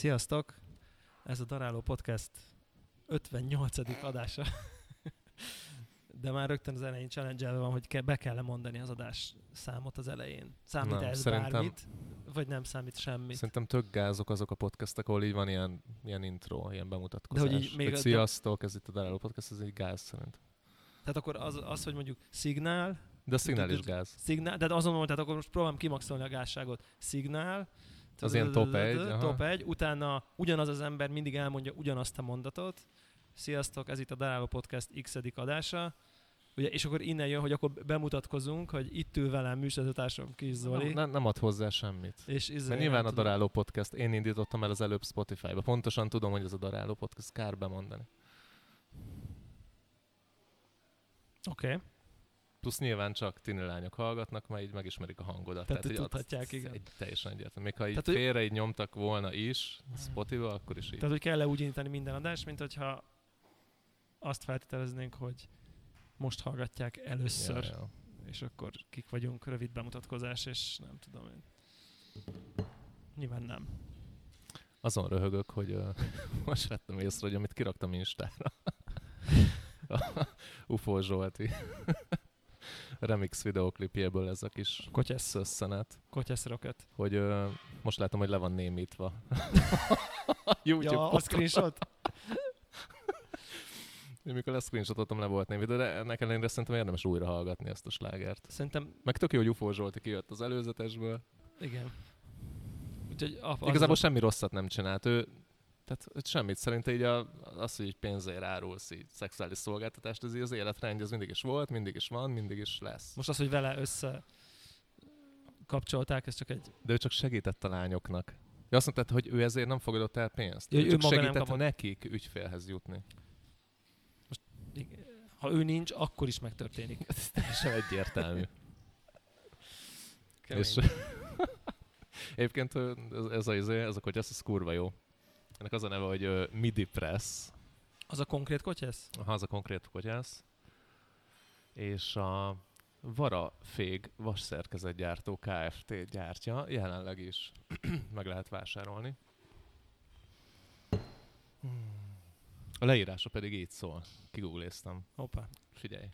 Sziasztok! Ez a Daráló Podcast 58. adása. De már rögtön az elején challenge van, hogy ke- be kell mondani az adás számot az elején. Számít Nem, ez bármit, vagy nem számít semmit. Szerintem tök gázok azok a podcastek, ahol így van ilyen, ilyen intro, ilyen bemutatkozás. De hogy így még Hogy a- sziasztok, ez itt a Daráló Podcast, ez egy gáz szerint. Tehát akkor az, az hogy mondjuk szignál, De a szignál is gáz. szignál, de azon mondom, tehát akkor most próbálom kimaxolni a gázságot. Szignál, Az ilyen top egy. Top egy, utána ugyanaz az ember mindig elmondja ugyanazt a mondatot. Sziasztok, ez itt a Daráló Podcast x adása. Ugye, és akkor innen jön, hogy akkor bemutatkozunk, hogy itt ül velem műsorvezetársam Kis Zoli. Nem, nem, nem ad hozzá semmit. És izé, Mert nyilván a. Daráló Podcast, én indítottam el az előbb Spotify-ba. Pontosan tudom, hogy ez a Daráló Podcast, kár bemondani. Oké, okay. Plusz nyilván csak tini lányok hallgatnak, mert így megismerik a hangodat. Tehát, ott tudhatják, igen. Egy, teljesen egyértelmű. Még ha így Tehát, félre így nyomtak volna is Spotify-ba, akkor is így. Tehát, hogy kell-e úgy indítani minden adást, mint hogyha azt feltételeznénk, hogy most hallgatják először, Ja, ja. és akkor kik vagyunk, rövid bemutatkozás, és nem tudom én. Nyilván nem. Azon röhögök, hogy uh, most vettem észre, hogy amit kiraktam Instára. UFO Zsolti remix videoklipjéből ez a kis Kotyesz, szösszenet, Kotyesz Rocket. hogy uh, most látom, hogy le van némítva. YouTube Ja, a screenshot? Én mikor leszcreenshotoltam, le volt némítva, de ennek ellenére szerintem érdemes újra hallgatni ezt a slágert. Szerintem Meg tök jó, hogy UFO Zsolti kijött az előzetesből. igen. Úgyhogy a, az Igazából semmi rosszat nem csinált. Ő, tehát hogy semmit. Szerintem így a, az, hogy így pénzért árulsz így szexuális szolgáltatást, ez így az életrendje, ez mindig is volt, mindig is van, mindig is lesz. Most az, hogy vele össze kapcsolták, ez csak egy... De ő csak segített a lányoknak. De azt mondtad, hogy ő ezért nem fogadott el pénzt. Ő ő csak segített kapott. nekik ügyfélhez jutni. Ha ő nincs, akkor is megtörténik. Ez teljesen egyértelmű. És egyébként ez, ez, a, izé, ez a kotyász, ez kurva jó. Ennek az a neve, hogy ö, MIDI Press. Az a konkrét kotyesz? Aha, az a konkrét kotyász. És a Vara Fég vasszerkezetgyártó Kft. gyártja, jelenleg is meg lehet vásárolni. A leírása pedig így szól. Kigoogliztam. Hoppá. Figyelj.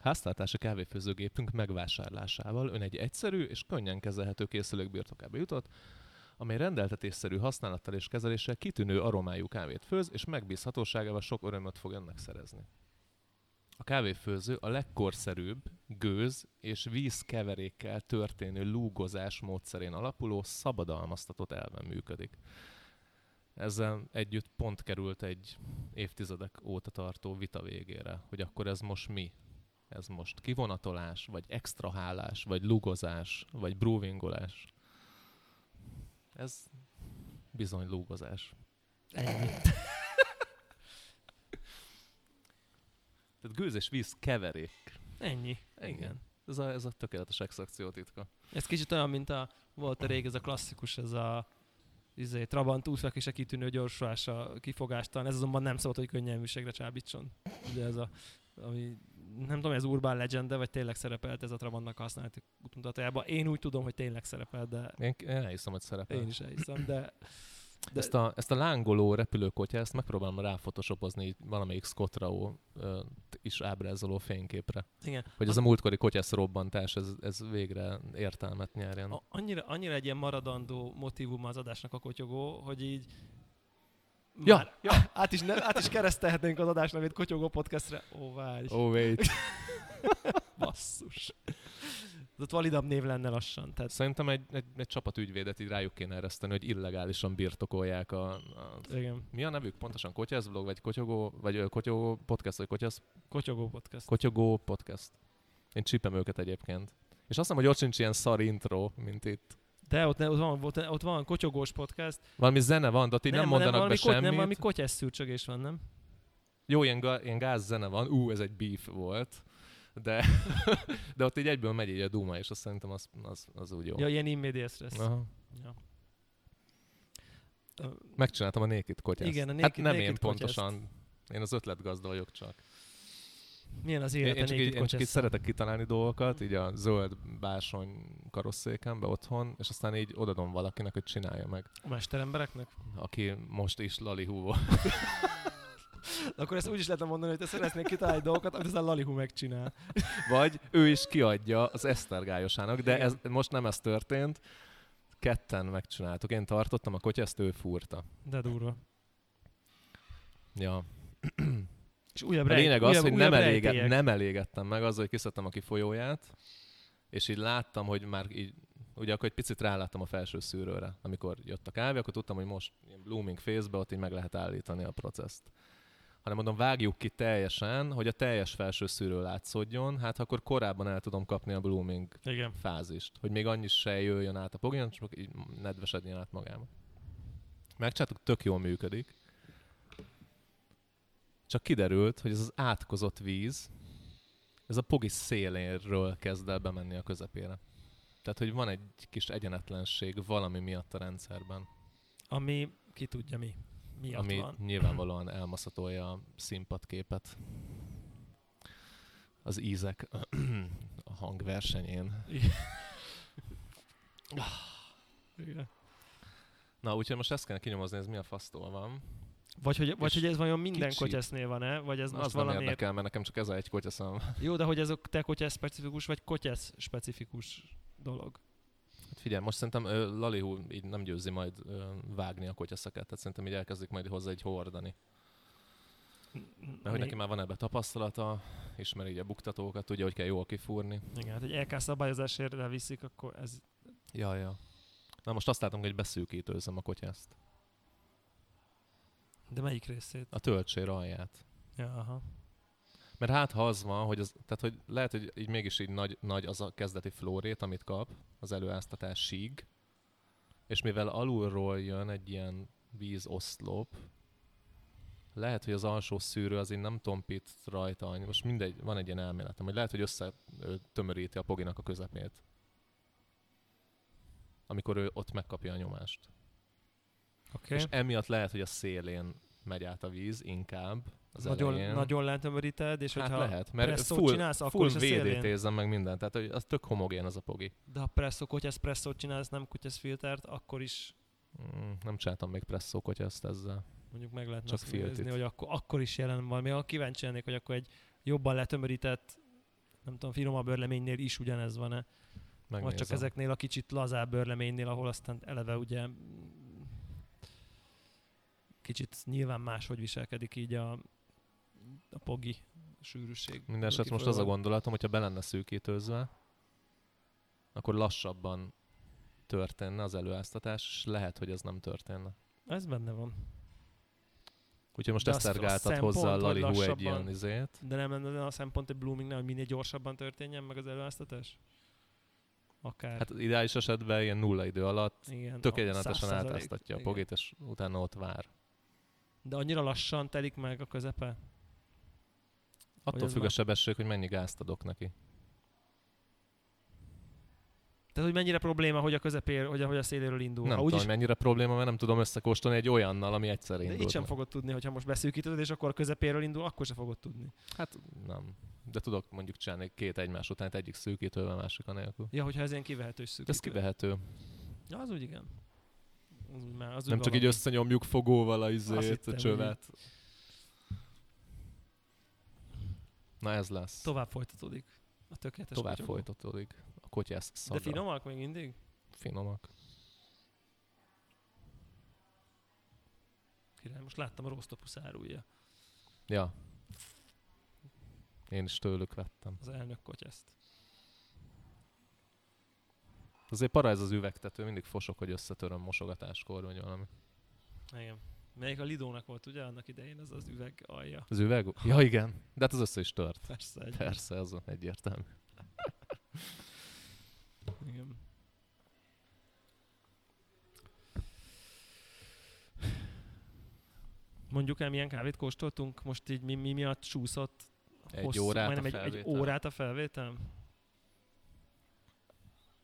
Háztartási kávéfőzőgépünk megvásárlásával ön egy egyszerű és könnyen kezelhető készülék birtokába jutott, amely rendeltetésszerű használattal és kezeléssel kitűnő aromájú kávét főz, és megbízhatóságával sok örömöt fog önnek szerezni. A kávéfőző a legkorszerűbb gőz és vízkeverékkel történő lúgozás módszerén alapuló szabadalmaztatott elven működik. Ezzel együtt pont került egy évtizedek óta tartó vita végére, hogy akkor ez most mi? Ez most kivonatolás, vagy extrahálás, vagy lugozás, vagy brewingolás? Ez bizony lúgozás. Tehát gőz és víz keverék. Ennyi. Igen. Ez a, ez a tökéletes extrakció titka. Ez kicsit olyan, mint a, volt a rég ez a klasszikus, ez a izé, Trabant úszak és a kitűnő gyorsulása kifogástalan. Ez azonban nem szabad, hogy könnyelműségre csábítson. Ugye ez a, ami, nem tudom, ez urban legend vagy tényleg szerepelt ez a Trabantnak a használati útmutatójában. Én úgy tudom, hogy tényleg szerepel, de Én, én elhiszem, hogy szerepel. én is elhiszem, de, De... Ezt, a, ezt a lángoló repülőkotyát, ezt megpróbálom ráfotoshopozni így valamelyik Scott Rao is ábrázoló fényképre. igen. Hogy ez a múltkori kotyász robbantás, ez, ez végre értelmet nyerjen. A, annyira, annyira egy ilyen maradandó motivum az adásnak a kotyogó, hogy így Ja, ja. át, is ne, át is keresztelhetnénk az adás nevét Kotyogó podcastre. Ó, várj. Oh, wait. Basszus. Ez ott validabb név lenne lassan. Tehát, Szerintem egy, egy, egy csapat ügyvédet így rájuk kéne ereszteni, hogy illegálisan birtokolják a, a igen. mi a nevük? Pontosan Kotyász vlog, vagy Kotyogó, vagy Kotyogó podcast, vagy Kotyász, Kotyogó podcast. Kotyogó podcast. Én csípem őket egyébként. És azt hiszem, hogy ott sincs ilyen szar intro, mint itt. De ott, ne, ott, van, ott, ott van kotyogós podcast. Valami zene van, de ott így nem, nem mondanak valami be kot- semmit. Nem, valami kotyás szürcsögés van, nem? Jó, ilyen, ga, ilyen gáz zene van. Ú, ez egy beef volt. De, de ott így egyből megy így a Duma, és azt szerintem az, az, az úgy jó. Ja, ilyen immediate stress. Aha. Ja. Megcsináltam a Naked kotyászt. Igen, a hát Naked- nem Naked én pontosan. Én az ötletgazda vagyok csak. Milyen az Én, élete én, csak így, én csak így szeretek kitalálni dolgokat, így a zöld bársony karosszékembe otthon, és aztán így odadom valakinek, hogy csinálja meg. A mesterembereknek? Aki most is Lali Húvó. Akkor ezt úgy is lehetne mondani, hogy te szeretnél kitalálni dolgokat, amit aztán Lalihu megcsinál. Vagy ő is kiadja az Esztergályosának, de ez, most nem ez történt. Ketten megcsináltuk. Én tartottam a kotyeszt, ő fúrta. De durva. Ja. És újabb A lényeg az, újabb, hogy újabb nem, elége, rejtélyek. nem elégettem meg azzal, hogy kiszedtem a kifolyóját, és így láttam, hogy már így, ugye akkor egy picit ráláttam a felső szűrőre, amikor jött a kávé, akkor tudtam, hogy most ilyen blooming phase ott így meg lehet állítani a processzt. Hanem mondom, vágjuk ki teljesen, hogy a teljes felső szűrő látszódjon, hát akkor korábban el tudom kapni a blooming Igen. fázist, hogy még annyi se jöjjön át a pogyon, csak így nedvesedjen át magába. Megcsináltuk, tök jól működik. Csak kiderült, hogy ez az átkozott víz, ez a pogi széléről kezd el bemenni a közepére. Tehát, hogy van egy kis egyenetlenség valami miatt a rendszerben, Ami ki tudja mi. Miatt ami van. nyilvánvalóan elmaszatolja a színpadképet. Az ízek a hangversenyén. Igen. Na, úgyhogy most ezt kell kinyomozni, ez mi a fasztól van. Vagy hogy, vagy hogy ez vajon minden kicsi. kotyesznél van-e, vagy ez Na, most az nem érdekel, mert nekem csak ez a egy kotyaszám. Jó, de hogy ez a te kotyesz specifikus, vagy kotyesz specifikus dolog? Hát figyelj, most szerintem ö, Lalihu így nem győzi majd ö, vágni a kotyaszeket, tehát szerintem így elkezdik majd hozzá egy hordani. Mert hogy neki már van ebbe tapasztalata, ismeri így a buktatókat, tudja, hogy kell jól kifúrni. Igen, hát egy LK szabályozásért leviszik, akkor ez... Ja, ja. Na most azt látom, hogy beszűkítőzem a kotyászt. De melyik részét? A töltsér alját. Ja, aha. Mert hát ha az van, hogy, az, tehát, hogy lehet, hogy így mégis így nagy, nagy az a kezdeti flórét, amit kap, az előáztatás síg, és mivel alulról jön egy ilyen vízoszlop, lehet, hogy az alsó szűrő az így nem tompít rajta, annyi- most mindegy, van egy ilyen elméletem, hogy lehet, hogy össze tömöríti a poginak a közepét. Amikor ő ott megkapja a nyomást. Oké. És emiatt lehet, hogy a szélén megy át a víz inkább az Nagyon, elején. nagyon lentömöríted, és Hát hogyha lehet, mert full, csinálsz, akkor full is a meg minden, tehát hogy az tök homogén az a pogi. De ha presszó, kotyesz presszót csinálsz, nem kutyesz filtert, akkor is Mm, nem csináltam még presszó kotyaszt ezzel. mondjuk meg lehetne Csak azt nézni, hogy akkor, akkor is jelen valami. Ha kíváncsi lennék, hogy akkor egy jobban letömörített, nem tudom, finomabb örleménynél is ugyanez van-e. Megnézem. Vagy csak ezeknél a kicsit lazább örleménynél, ahol aztán eleve ugye kicsit nyilván máshogy viselkedik így a, a pogi sűrűség. Minden eset most az a gondolatom, hogyha be lenne szűkítőzve, akkor lassabban történne az előáztatás, és lehet, hogy ez nem történne. Ez benne van. Úgyhogy most esztergáltat hozzá a hogy Lalihu egy ilyen izét. De nem lenne a szempont egy bloomingnál, hogy minél gyorsabban történjen meg az előáztatás? Akár. Hát ideális esetben ilyen nulla idő alatt igen, tök egyenletesen 100%, átáztatja a pogit, és utána ott vár. De annyira lassan telik meg a közepe? Attól függ a már- sebesség, hogy mennyi gázt adok neki. Tehát, hogy mennyire probléma, hogy a közepér, hogy a, hogy a széléről indul. Nem ha tudom, mennyire probléma, mert nem tudom összekóstolni egy olyannal, ami egyszer de indult. így sem meg. fogod tudni, hogyha most beszűkíted, és akkor a közepéről indul, akkor sem fogod tudni. Hát nem. De tudok mondjuk csinálni két egymás után, egyik szűkítővel, másik a nélkül. Ja, hogyha ez ilyen kivehetős De szűkítő. ez kivehető. Ja, az úgy igen. Az úgy már, az Nem csak így összenyomjuk fogóval a izét, a csövet. Na ez lesz. Tovább folytatódik. A tökéletes Tovább kutyagó. folytatódik. A kotyász De szaga. finomak még mindig? Finomak. Király, most láttam a Rostopus árulja. Ja. Én is tőlük vettem. Az elnök kotyeszt. Azért para ez az üvegtető, mindig fosok, hogy összetöröm mosogatáskor, vagy valami. Igen. Melyik a Lidónak volt, ugye, annak idején az az üveg alja. Az üveg? Ja igen, de hát az össze is tört. Persze. Egy Persze, az egyértelmű. Igen. Mondjuk el, milyen kávét kóstoltunk, most így mi, mi miatt csúszott Egy órát a majdnem egy, egy órát a felvétel?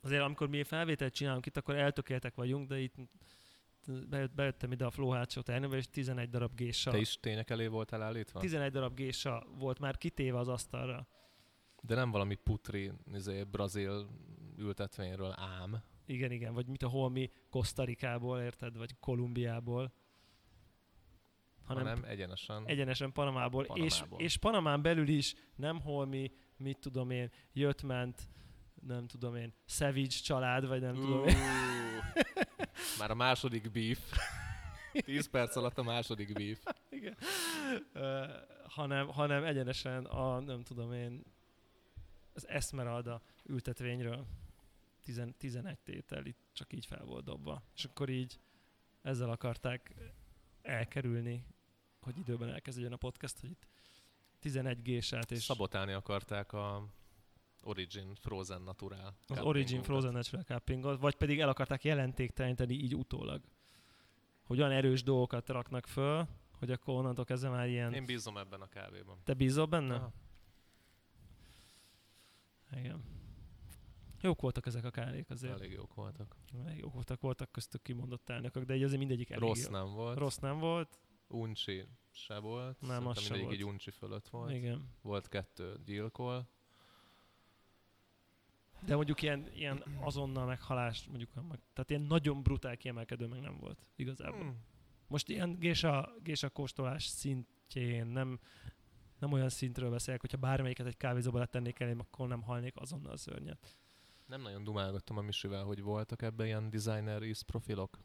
Azért amikor mi felvételt csinálunk itt, akkor eltökéltek vagyunk, de itt bejött, bejöttem ide a Flow hátsó termébe, és 11 darab gésa. Te is tények elé voltál állítva? 11 darab gésa volt már kitéve az asztalra. De nem valami putri, izé, brazil ültetvényről ám. Igen, igen, vagy mit a holmi Kosztarikából, érted, vagy Kolumbiából. Hanem, hanem egyenesen. Egyenesen Panamából. Panamából. És, és Panamán belül is nem holmi, mit tudom én, jött-ment, nem tudom én, Savage család, vagy nem uh, tudom én. Már a második beef. 10 perc alatt a második beef. Igen. Uh, hanem, hanem egyenesen a, nem tudom én, az Esmeralda ültetvényről 10, 11 tétel itt csak így fel volt dobva. És akkor így ezzel akarták elkerülni, hogy időben elkezdődjön a podcast, hogy itt 11 gésát és... Szabotálni akarták a Origin Frozen Natural Az Origin Frozen Natural Cuppingot, vagy pedig el akarták jelentékteleníteni így utólag. Hogy olyan erős dolgokat raknak föl, hogy akkor onnantól kezdve már ilyen... Én bízom ebben a kávéban. Te bízol benne? Aha. Igen. Jók voltak ezek a kávék azért. Elég jók voltak. Elég jók voltak, voltak köztük kimondott elnökök, de így azért mindegyik elég Rossz jó. nem volt. Rossz nem volt. Uncsi se volt. Nem, az se volt. egy uncsi fölött volt. Igen. Volt kettő gyilkol. De mondjuk ilyen, ilyen azonnal meghalás, mondjuk, meg, tehát ilyen nagyon brutál kiemelkedő meg nem volt igazából. Hmm. Most ilyen gésa, gésa kóstolás szintjén nem, nem olyan szintről beszélek, hogyha bármelyiket egy kávézóba letennék elém, akkor nem halnék azonnal a szörnyet. Nem nagyon dumálgattam a Misivel, hogy voltak ebben ilyen designer is profilok.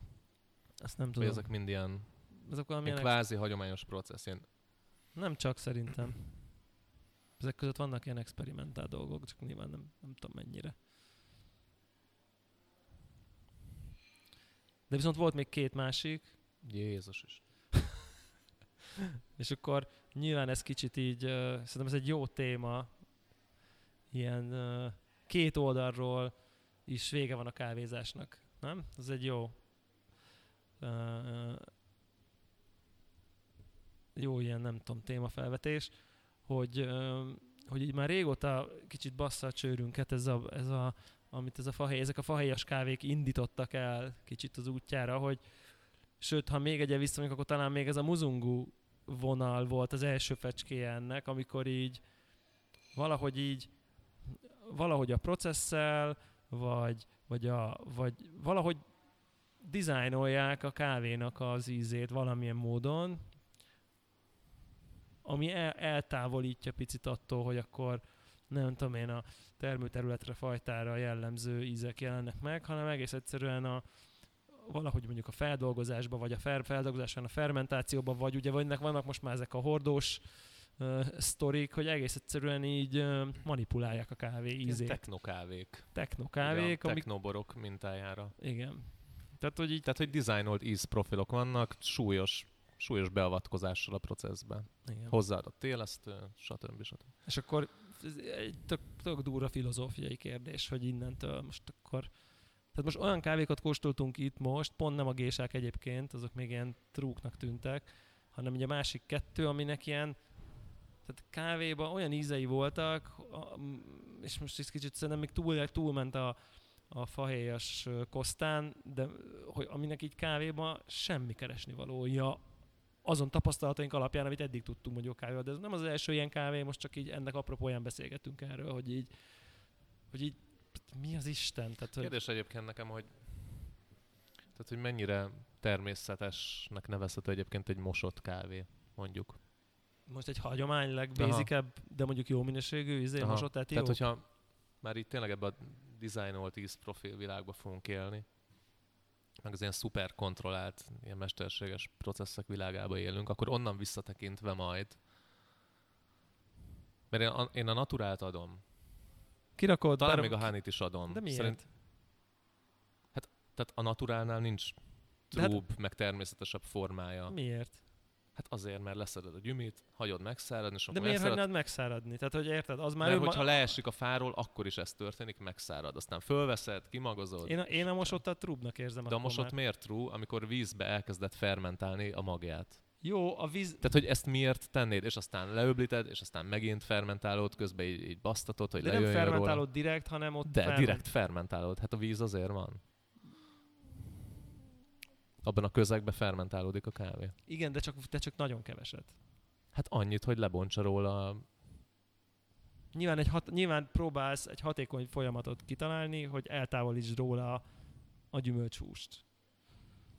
Ezt nem Vagy tudom. ezek mind ilyen, Ezek ilyen kvázi hagyományos processz. Ilyen Nem csak szerintem. Ezek között vannak ilyen experimentál dolgok, csak nyilván nem, nem tudom mennyire. De viszont volt még két másik, Jézus is. és akkor nyilván ez kicsit így, uh, szerintem ez egy jó téma, ilyen uh, két oldalról is vége van a kávézásnak, nem? Ez egy jó uh, jó ilyen, nem tudom, témafelvetés, hogy, hogy így már régóta kicsit bassza a csőrünket ez a, ez a amit ez a fahely, ezek a fahelyas kávék indítottak el kicsit az útjára, hogy sőt, ha még egyen visszamegyek, akkor talán még ez a muzungu vonal volt az első fecskéje ennek, amikor így valahogy így valahogy a processzel, vagy, vagy, a, vagy valahogy dizájnolják a kávénak az ízét valamilyen módon, ami el, eltávolítja picit attól, hogy akkor nem tudom én a termőterületre, fajtára jellemző ízek jelennek meg, hanem egész egyszerűen a, valahogy mondjuk a feldolgozásban, vagy a fer, feldolgozásban, a fermentációban, vagy ugye vannak, vannak most már ezek a hordós uh, sztorik, hogy egész egyszerűen így uh, manipulálják a kávé ízét. Technokávék. Technokávék, amik... Technoborok mintájára. Igen. Tehát, hogy így... Tehát, hogy dizájnolt ízprofilok vannak, súlyos, súlyos beavatkozással a processzben. Igen. Hozzáadott élesztő, stb. stb. És akkor ez egy tök, tök durva filozófiai kérdés, hogy innentől most akkor... Tehát most olyan kávékat kóstoltunk itt most, pont nem a gésák egyébként, azok még ilyen trúknak tűntek, hanem ugye a másik kettő, aminek ilyen tehát kávéban olyan ízei voltak, és most ez kicsit szerintem még túl, túlment a, a fahéjas kosztán, de hogy aminek így kávéban semmi keresni valója azon tapasztalataink alapján, amit eddig tudtunk mondjuk kávéval, de ez nem az első ilyen kávé, most csak így ennek apropóján beszélgetünk erről, hogy így, hogy így mi az Isten? Tehát, hogy Kérdés egyébként nekem, hogy tehát, hogy mennyire természetesnek nevezhető egyébként egy mosott kávé, mondjuk. most egy hagyomány, legbasicebb, de mondjuk jó minőségű, izé, Aha. mosott Tehát, etióp. hogyha már itt tényleg ebbe a dizájnolt íz profil világba fogunk élni, meg az ilyen szuper kontrollált, ilyen mesterséges processzek világába élünk, akkor onnan visszatekintve majd, mert én a, én a naturát adom. Kirakod, Talán bár- még a hánit is adom. De miért? Szerint, tehát a naturálnál nincs De hát- trúbb, meg természetesebb formája. Miért? Hát azért, mert leszeded a gyümit, hagyod megszáradni, és De miért megszárad, hagynád megszáradni? Tehát, hogy érted, az már mert önma- hogyha leesik a fáról, akkor is ez történik, megszárad. Aztán fölveszed, kimagozod. Én a, én a mosottat trúbnak érzem De a mosott már. miért true, amikor vízbe elkezdett fermentálni a magját? Jó, a víz... Tehát, hogy ezt miért tennéd, és aztán leöblíted, és aztán megint fermentálod, közben így, így basztatod, hogy De nem lejöjjön róla. fermentálod direkt, hanem ott De ferment- direkt fermentálod, hát a víz azért van. Abban a közegben fermentálódik a kávé. Igen, de csak, de csak nagyon keveset. Hát annyit, hogy lebontsa róla. Nyilván, egy hat, nyilván próbálsz egy hatékony folyamatot kitalálni, hogy eltávolítsd róla a, a gyümölcshúst.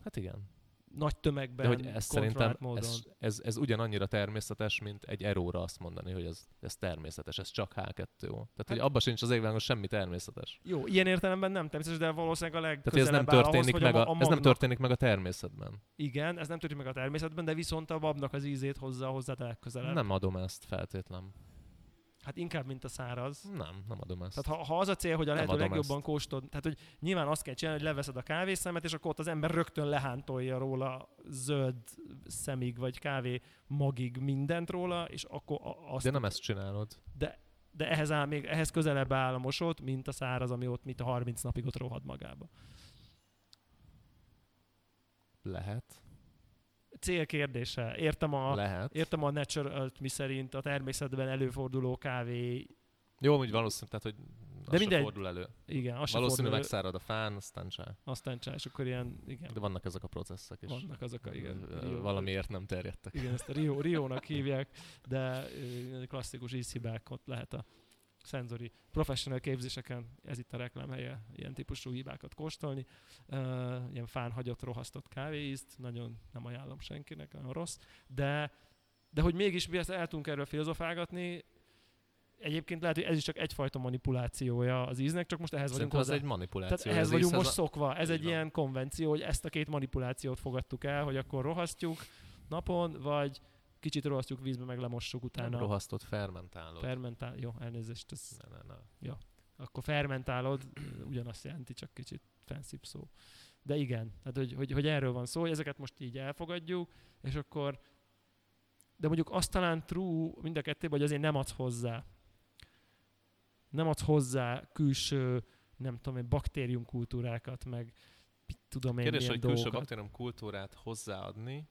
Hát igen. Nagy tömegben, De hogy ez szerintem módon. ez, ez, ez, ugyanannyira természetes, mint egy eróra azt mondani, hogy ez, ez természetes, ez csak H2O. Tehát, hát, hogy abban sincs az égvágon semmi természetes. Jó, ilyen értelemben nem természetes, de valószínűleg a Tehát hogy ez nem, legközelebb történik ahhoz, meg a, a, a ez nem történik meg a természetben. Igen, ez nem történik meg a természetben, de viszont a babnak az ízét hozza hozzá a legközelebb. Nem adom ezt feltétlen. Hát inkább, mint a száraz. Nem, nem adom ezt. Tehát ha, ha az a cél, hogy a lehető legjobban kóstolod, tehát hogy nyilván azt kell csinálni, hogy leveszed a kávészemet, és akkor ott az ember rögtön lehántolja róla zöld szemig, vagy kávé magig mindent róla, és akkor azt... De nem ezt csinálod. de, de ehhez, áll, még, ehhez közelebb áll a mosott, mint a száraz, ami ott mint a 30 napig ott rohad magába. Lehet. Cél kérdése. Értem a, Lehet. értem a natural, mi szerint a természetben előforduló kávé, Jó, úgy valószínű, tehát, hogy az De mindegy. fordul elő. igen, az sem Valószínű fordul elő, megszárad a fán, aztán csá. aztán csinál, és akkor ilyen, igen, De vannak ezek a processzek is. vannak azok a, igen. Rio- Valamiért nem terjedtek. Igen, ezt a Rio, Rio-nak hívják, de klasszikus ízhibák ott lehet a szenzori professional képzéseken, ez itt a reklámhelye, ilyen típusú hibákat kóstolni. Uh, ilyen fán hagyott, rohasztott kávéízt, nagyon nem ajánlom senkinek, nagyon rossz, de, de hogy mégis mi ezt el tudunk erről filozofálgatni, Egyébként lehet, hogy ez is csak egyfajta manipulációja az íznek, csak most ehhez vagyunk Szerintem ez hozzá. egy manipuláció. Tehát ehhez vagyunk most a- szokva. Ez Így egy van. ilyen konvenció, hogy ezt a két manipulációt fogadtuk el, hogy akkor rohasztjuk napon, vagy kicsit rohasztjuk vízbe, meg lemossuk Nem utána. rohasztott, fermentálod. Fermentál, jó, elnézést, ez, ne, ne, ne. akkor fermentálod, ugyanazt jelenti, csak kicsit fancy szó. De igen, tehát hogy, hogy, hogy, erről van szó, hogy ezeket most így elfogadjuk, és akkor de mondjuk azt talán true mind a kettőben, hogy azért nem adsz hozzá. Nem adsz hozzá külső, nem tudom én, baktériumkultúrákat, meg mit tudom én, Kérdés, hogy külső dolgokat. baktérium kultúrát hozzáadni,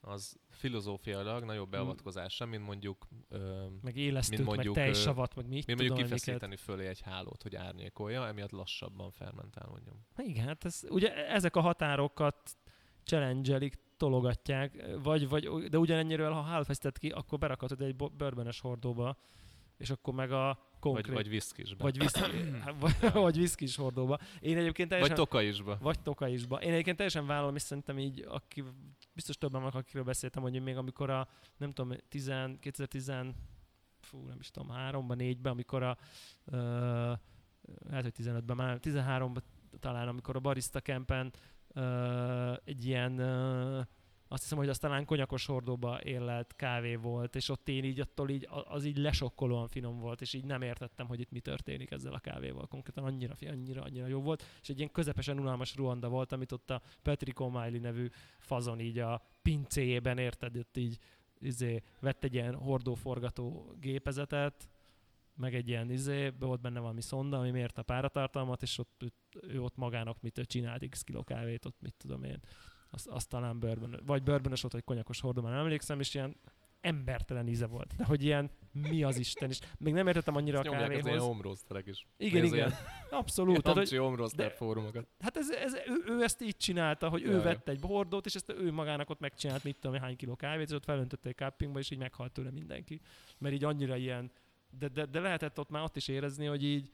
az filozófiailag nagyobb beavatkozás sem, mint mondjuk, ö, meg élesztőt, mint meg mondjuk, tejsavat, meg mit mint tudom mondjuk miket. kifeszíteni fölé egy hálót, hogy árnyékolja, emiatt lassabban fermentálódjon. Igen, hát ez, ugye ezek a határokat challenge tologatják, vagy, vagy, de ugyanennyiről, ha hálfesztet ki, akkor berakhatod egy bőrbenes hordóba, és akkor meg a konkrét... Vagy, vagy viszkisbe. vagy, viszki, vagy, vagy viszkis hordóba. Én egyébként vagy teljesen... tokaisba. vagy tokaisba. Én egyébként teljesen vállalom, és szerintem így, aki, biztos többen vannak, akikről beszéltem, hogy még amikor a, nem tudom, 10, 2010, fú, nem is tudom, 3-ban, 4-ben, amikor a, uh, lehet, hogy 15-ben, már 13-ban talán, amikor a Barista Campen uh, egy ilyen, uh, azt hiszem, hogy az talán konyakos hordóba érlelt kávé volt, és ott én így attól így, az így lesokkolóan finom volt, és így nem értettem, hogy itt mi történik ezzel a kávéval. Konkrétan annyira, annyira, annyira jó volt, és egy ilyen közepesen unalmas ruanda volt, amit ott a Patrick O'Malley nevű fazon így a pincéjében érted, ott így izé, vett egy ilyen hordóforgató gépezetet, meg egy ilyen izé, volt benne valami szonda, ami mérte a páratartalmat, és ott ő, ő ott magának mit ő csinált x kiló kávét, ott mit tudom én. Azt, azt talán bourbon, vagy bourbonös volt, vagy konyakos hordó, már emlékszem, és ilyen embertelen íze volt. De hogy ilyen, mi az Isten, és még nem értettem annyira a Ezt az ilyen kávéhoz. omroszterek is. Igen, Nézd, igen. ilyen- Abszolút. Ilyen Tehát, hogy, amcsi omroszter de- fórumokat. Hát ez, ez, ő, ő, ezt így csinálta, hogy ő Jaj. vett egy hordót, és ezt ő magának ott megcsinált, mit tudom, hány kiló kávét, és ott felöntötte egy cuppingba, és így meghalt tőle mindenki. Mert így annyira ilyen, de, de, de lehetett ott már ott is érezni, hogy így,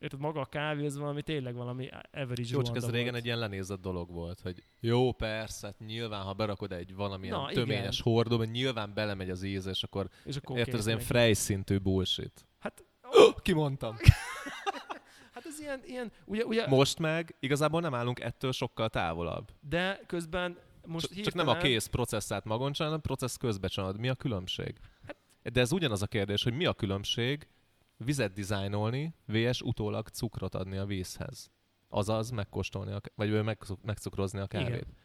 érted, maga a kávé, ez valami tényleg valami average Jó, csak ez Ruanda régen volt. egy ilyen lenézett dolog volt, hogy jó, persze, hát nyilván, ha berakod egy valamilyen Na, töményes hordóba, nyilván belemegy az íz, és akkor És akkor érted, az ilyen. Frey szintű bullshit. Hát, Kimondtam. hát ez ilyen, ilyen ugye, ugye Most meg igazából nem állunk ettől sokkal távolabb. de közben most Csak, csak nem a hirtelen- kész processzát magon csinálod, a processz közbe csinálod. Mi a különbség? Hát- De ez ugyanaz a kérdés, hogy mi a különbség vizet dizájnolni, vs. utólag cukrot adni a vízhez. Azaz megkóstolni, a, vagy megcukrozni a kávét. Igen.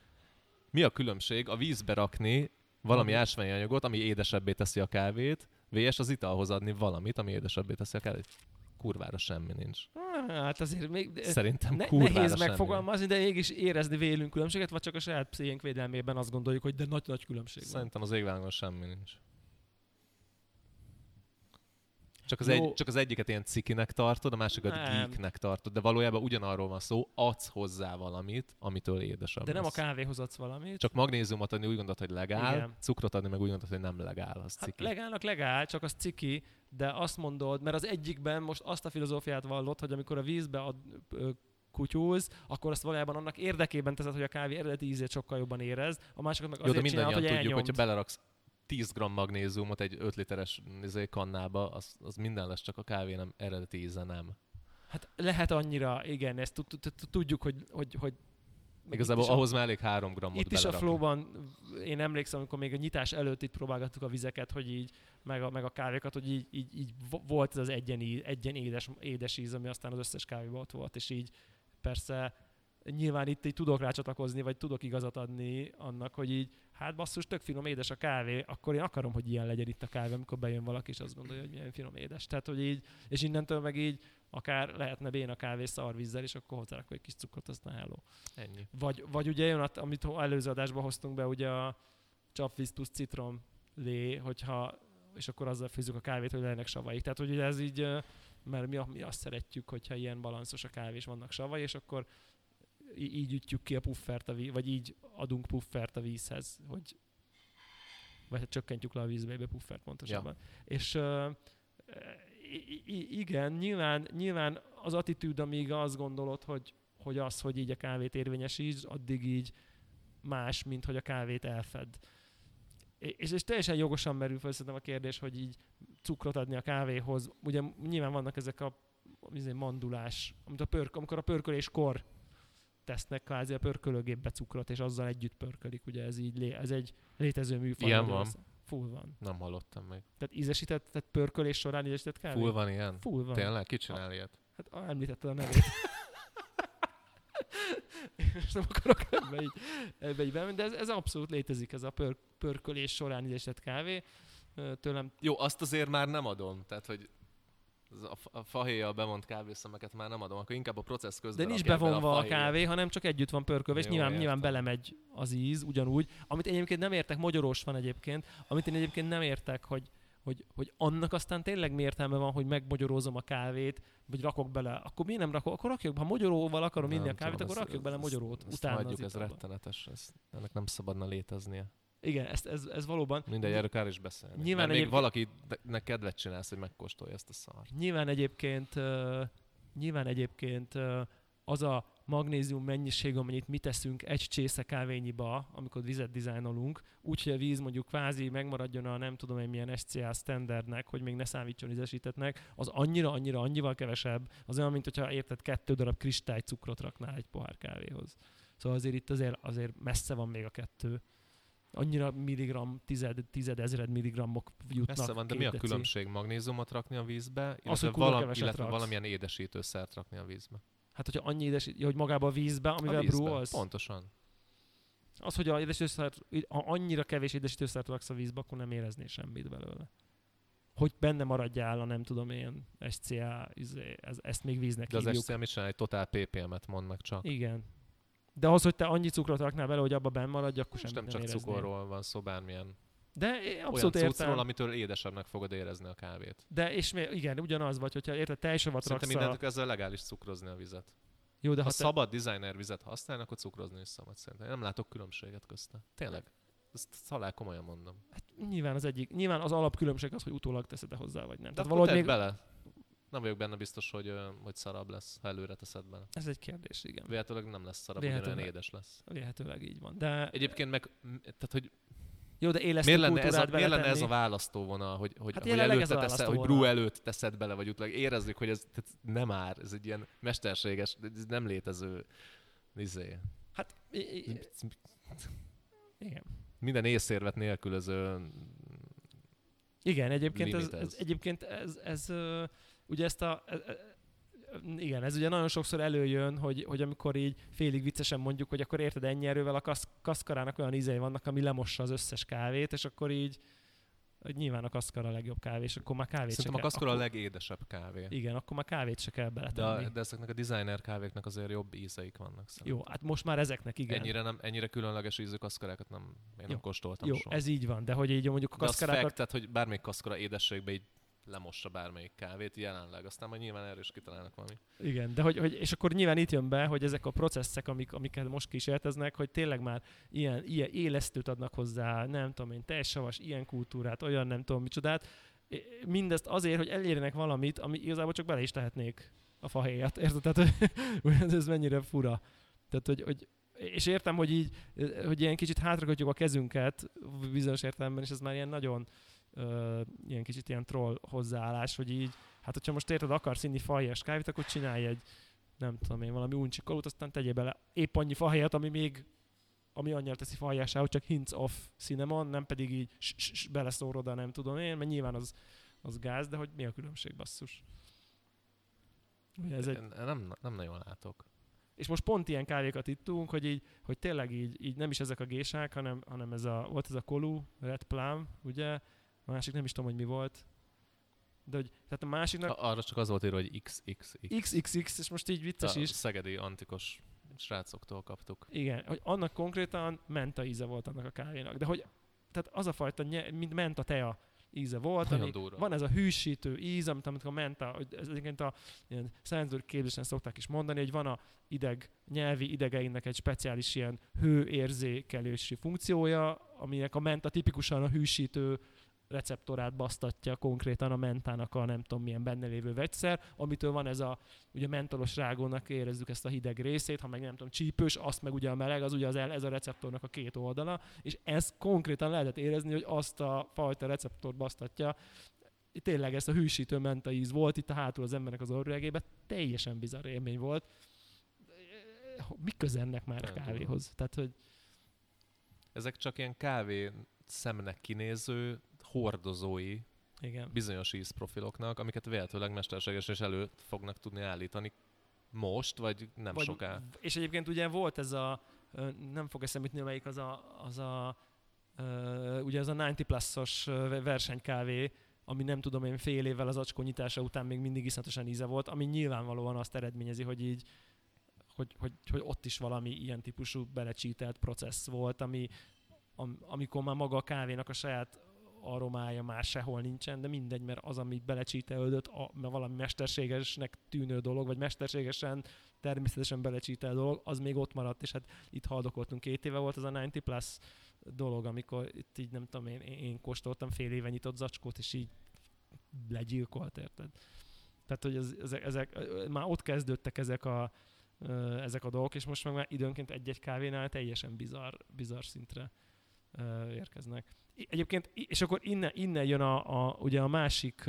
Mi a különbség a vízbe rakni valami Ami- ásványi anyagot, ami édesebbé teszi a kávét, vs. az italhoz adni valamit, ami édesebbé teszi a kávét? Kurvára semmi nincs. Hát azért még... Szerintem Ne, kurvára nehéz semmi megfogalmazni, de mégis érezni vélünk különbséget, vagy csak a saját pszichénk védelmében azt gondoljuk, hogy de nagy-nagy különbség nincs. van. Szerintem az égvágon semmi nincs. Csak az, Jó. egy, csak az egyiket ilyen cikinek tartod, a másikat Nem. geeknek tartod, de valójában ugyanarról van szó, adsz hozzá valamit, amitől édesebb De nem a lesz. kávéhoz adsz valamit. Csak magnéziumot adni úgy gondolod, hogy legál, Igen. cukrot adni meg úgy gondolod, hogy nem legál, az Hát ciki. legálnak legál, csak az ciki, de azt mondod, mert az egyikben most azt a filozófiát vallott, hogy amikor a vízbe ad, ö, kutyúz, akkor azt valójában annak érdekében teszed, hogy a kávé eredeti ízét sokkal jobban érez, a másikat meg Jó, de azért csinálod, mindannyian hogy tudjuk, elnyomd. hogyha beleraksz 10 g magnéziumot egy 5 literes izé, kannába, az, az minden lesz, csak a kávé nem eredeti íze nem. Hát lehet annyira, igen, ezt tud- tud- tud- tudjuk, hogy, hogy, hogy Igazából ahhoz már elég 3 grammot Itt is a flowban, én emlékszem, amikor még a nyitás előtt itt próbálgattuk a vizeket, hogy így, meg a, meg a kávékat, hogy így, így, így vo- volt ez az egyen, egyen édes, édes íz, ami aztán az összes kávéban ott volt, és így persze nyilván itt így tudok rácsatlakozni, vagy tudok igazat adni annak, hogy így, hát basszus, tök finom édes a kávé, akkor én akarom, hogy ilyen legyen itt a kávé, amikor bejön valaki, és azt gondolja, hogy milyen finom édes. Tehát, hogy így, és innentől meg így akár lehetne béna kávé szarvízzel, és akkor hozzárakok egy kis cukrot, aztán hello. Ennyi. Vagy, vagy ugye jön, amit előző adásban hoztunk be, ugye a csapvíz plusz citrom lé, hogyha, és akkor azzal főzzük a kávét, hogy legyenek savaik. Tehát, hogy ugye ez így, mert mi, mi azt szeretjük, hogyha ilyen balanszos a kávé, és vannak savai, és akkor így ütjük ki a puffert, a víz, vagy így adunk puffert a vízhez, hogy vagy hát csökkentjük le a vízbe, puffert pontosabban. Ja. És i- igen, nyilván, nyilván az attitűd, amíg azt gondolod, hogy, hogy az, hogy így a kávét érvényesíts, addig így más, mint hogy a kávét elfed. És, és teljesen jogosan merül fel szerintem a kérdés, hogy így cukrot adni a kávéhoz. Ugye nyilván vannak ezek a izé, mandulás, amit a pörk, amikor a pörköléskor tesznek kvázi a pörkölőgépbe cukrot, és azzal együtt pörkölik. Ugye ez így, lé, ez egy létező műfaj. Ilyen Magyarországon. Full van. Nem hallottam meg. Tehát ízesített, tehát pörkölés során ízesített kávé? Full van ilyen? Full van. Tényleg? Ki csinál ilyet? Hát ah, említetted a nevét. Most nem akarok ebbe így, ebbe így bemenni, de ez, ez abszolút létezik, ez a pör, pörkölés során ízesített kávé. Tőlem Jó, azt azért már nem adom. Tehát, hogy a, fa- a fahéjjal bevont kávészemeket már nem adom, akkor inkább a processz De közben nincs rakják bele bevonva a, fahéjat. kávé, hanem csak együtt van pörkölve, és Jó, nyilván, nyilván értem. belemegy az íz, ugyanúgy. Amit én egyébként nem értek, magyarós van egyébként, amit én egyébként nem értek, hogy, hogy, hogy annak aztán tényleg mi értelme van, hogy megmagyarózom a kávét, vagy rakok bele. Akkor miért nem rakok? Akkor rakjuk, ha magyaróval akarom inni a kávét, tudom, akkor ezt- rakjuk bele ezt- magyarót. Ezt utána hagyjuk, ez italba. rettenetes. Ez, ennek nem szabadna léteznie. Igen, ez, ez, ez valóban. Mindegy, erről kár is beszélni. Nyilván Nyilván még valakinek kedvet csinálsz, hogy megkóstolja ezt a szart. Nyilván egyébként, uh, nyilván egyébként uh, az a magnézium mennyiség, amennyit mi teszünk egy csésze kávényiba, amikor vizet dizájnolunk, úgyhogy a víz mondjuk kvázi megmaradjon a nem tudom én milyen SCA standardnek, hogy még ne számítson ízesítettnek, az annyira, annyira, annyival kevesebb, az olyan, mint hogyha érted kettő darab kristálycukrot raknál egy pohár kávéhoz. Szóval azért itt azért, azért messze van még a kettő. Annyira milligram, tized, tizedezred milligrammok jutnak. Messze van, de mi a deci. különbség magnéziumot rakni a vízbe, illetve, kurva valam, illetve raksz. valamilyen édesítőszert rakni a vízbe? Hát, hogyha annyi édes, hogy magába a vízbe, amivel a vízbe. brewolsz, Pontosan. az, hogy a édesítőszert, ha annyira kevés édesítőszert raksz a vízbe, akkor nem éreznél semmit belőle. Hogy benne maradjál a nem tudom én SCA, izé, ez, ezt még víznek De az hívjuk. SCM is csinál egy totál ppm-et mond meg csak. Igen. De az, hogy te annyi cukrot raknál bele, hogy abba benn maradj, akkor semmit nem csak éreznél. cukorról van szó, bármilyen De én olyan abszolút értem. cuccról, amitől édesebbnek fogod érezni a kávét. De és még, igen, ugyanaz vagy, hogyha érted, tejsavat Szerintem raksz a... mindent ezzel legális cukrozni a vizet. Jó, de ha ha te... szabad designer vizet használni, akkor cukrozni is szabad szerintem. Én nem látok különbséget közte. Tényleg. Ezt szalál komolyan mondom. Hát nyilván az egyik, nyilván az alapkülönbség az, hogy utólag teszed hozzá, vagy nem. De Tehát valahogy még... bele. Nem vagyok benne biztos, hogy, hogy szarabb lesz, ha előre teszed bele. Ez egy kérdés, igen. Véletlenül nem lesz szarabb, Véletlenül. ugyanolyan édes lesz. Lehetőleg így van. De Egyébként meg, tehát hogy jó, de élesztő miért lenne, ez a, miért lenne ez a választóvonal, hogy, hogy, Hát hogy előtte teszed, hogy brew előtt teszed bele, vagy utólag érezzük, hogy ez tehát nem ár, ez egy ilyen mesterséges, ez nem létező izé. Hát, igen. Minden észérvet nélkülöző Igen, egyébként ez, ez. ez, egyébként ez, ez ugye ezt a, e- e- igen, ez ugye nagyon sokszor előjön, hogy, hogy amikor így félig viccesen mondjuk, hogy akkor érted ennyi erővel a kasz, kaszkarának olyan ízei vannak, ami lemossa az összes kávét, és akkor így hogy nyilván a kaszkara a legjobb kávé, és akkor már kávét Szerintem a se kell. a akkor, legédesebb kávé. Igen, akkor már kávét se kell De, beletenni. a, de ezeknek a designer kávéknak azért jobb ízeik vannak szerintem. Jó, hát most már ezeknek igen. Ennyire, nem, ennyire különleges ízű kaszkarákat nem, én Jó. nem kóstoltam Jó, soha. ez így van, de hogy így mondjuk a de az kaszkarákat fact, tehát, hogy bármelyik kaszkora édességbe így lemossa bármelyik kávét jelenleg, aztán majd nyilván erről is kitalálnak valami. Igen, de hogy, hogy, és akkor nyilván itt jön be, hogy ezek a processzek, amik, amiket most kísérleteznek, hogy tényleg már ilyen, ilyen élesztőt adnak hozzá, nem tudom én, savas, ilyen kultúrát, olyan nem tudom micsodát, mindezt azért, hogy elérjenek valamit, ami igazából csak bele is tehetnék a fahéjat, érted? Tehát, hogy ez mennyire fura. Tehát, hogy, hogy és értem, hogy így, hogy ilyen kicsit hátrakötjük a kezünket bizonyos értelemben, és ez már ilyen nagyon uh, ilyen kicsit ilyen troll hozzáállás, hogy így, hát hogyha most érted, akarsz inni fahéjas kávét, akkor csinálj egy, nem tudom én, valami uncsi kalót, aztán tegyél bele épp annyi fahéjat, ami még ami annyira teszi fajásá, hogy csak hints of cinnamon, nem pedig így oda, nem tudom én, mert nyilván az, az gáz, de hogy mi a különbség, basszus? Ugye ez egy... nem, nem nagyon látok. És most pont ilyen kávékat ittunk, hogy így, hogy tényleg így, így nem is ezek a gésák, hanem, hanem ez a, volt ez a kolu, Red Plum, ugye? A másik nem is tudom, hogy mi volt. De hogy, tehát a másiknak... A, arra csak az volt írva, hogy XXX. XXX, és most így vicces a is. szegedi antikos srácoktól kaptuk. Igen, hogy annak konkrétan menta íze volt annak a kávénak. De hogy tehát az a fajta, mint menta tea íze volt, ami, van ez a hűsítő íz, amit, amit a menta, ez egyébként a ilyen képzésen szokták is mondani, hogy van a ideg, nyelvi idegeinek egy speciális ilyen hőérzékelési funkciója, aminek a menta tipikusan a hűsítő receptorát basztatja konkrétan a mentának a nem tudom milyen benne lévő vegyszer, amitől van ez a ugye mentolos rágónak érezzük ezt a hideg részét, ha meg nem tudom csípős, azt meg ugye a meleg, az ugye az el, ez a receptornak a két oldala, és ez konkrétan lehetett érezni, hogy azt a fajta receptort basztatja, tényleg ezt a hűsítő menta íz volt itt a hátul az embernek az orrüregében, teljesen bizarr élmény volt. Mi közennek már a kávéhoz? Tehát, hogy ezek csak ilyen kávé szemnek kinéző hordozói Igen. bizonyos ízprofiloknak, amiket véletőleg mesterségesen is elő fognak tudni állítani most, vagy nem vagy, soká. És egyébként ugye volt ez a, nem fog eszembe jutni, melyik az a, az a ugye az a 90 pluszos versenykávé, ami nem tudom én fél évvel az acskó nyitása után még mindig iszonyatosan íze volt, ami nyilvánvalóan azt eredményezi, hogy így hogy, hogy, hogy ott is valami ilyen típusú belecsítelt processz volt, ami, am, amikor már maga a kávénak a saját aromája már sehol nincsen, de mindegy, mert az, ami belecsítelődött, a, mert valami mesterségesnek tűnő dolog, vagy mesterségesen, természetesen belecsítel dolog, az még ott maradt, és hát itt haldokoltunk két éve volt az a 90 plus dolog, amikor itt így nem tudom, én, én kóstoltam fél éve nyitott zacskót, és így legyilkolt, érted? Tehát, hogy ez, ezek, ezek, már ott kezdődtek ezek a, ezek a dolgok, és most meg már időnként egy-egy kávénál teljesen bizarr, bizarr szintre érkeznek. Egyébként, és akkor innen, innen jön a, a, ugye a másik,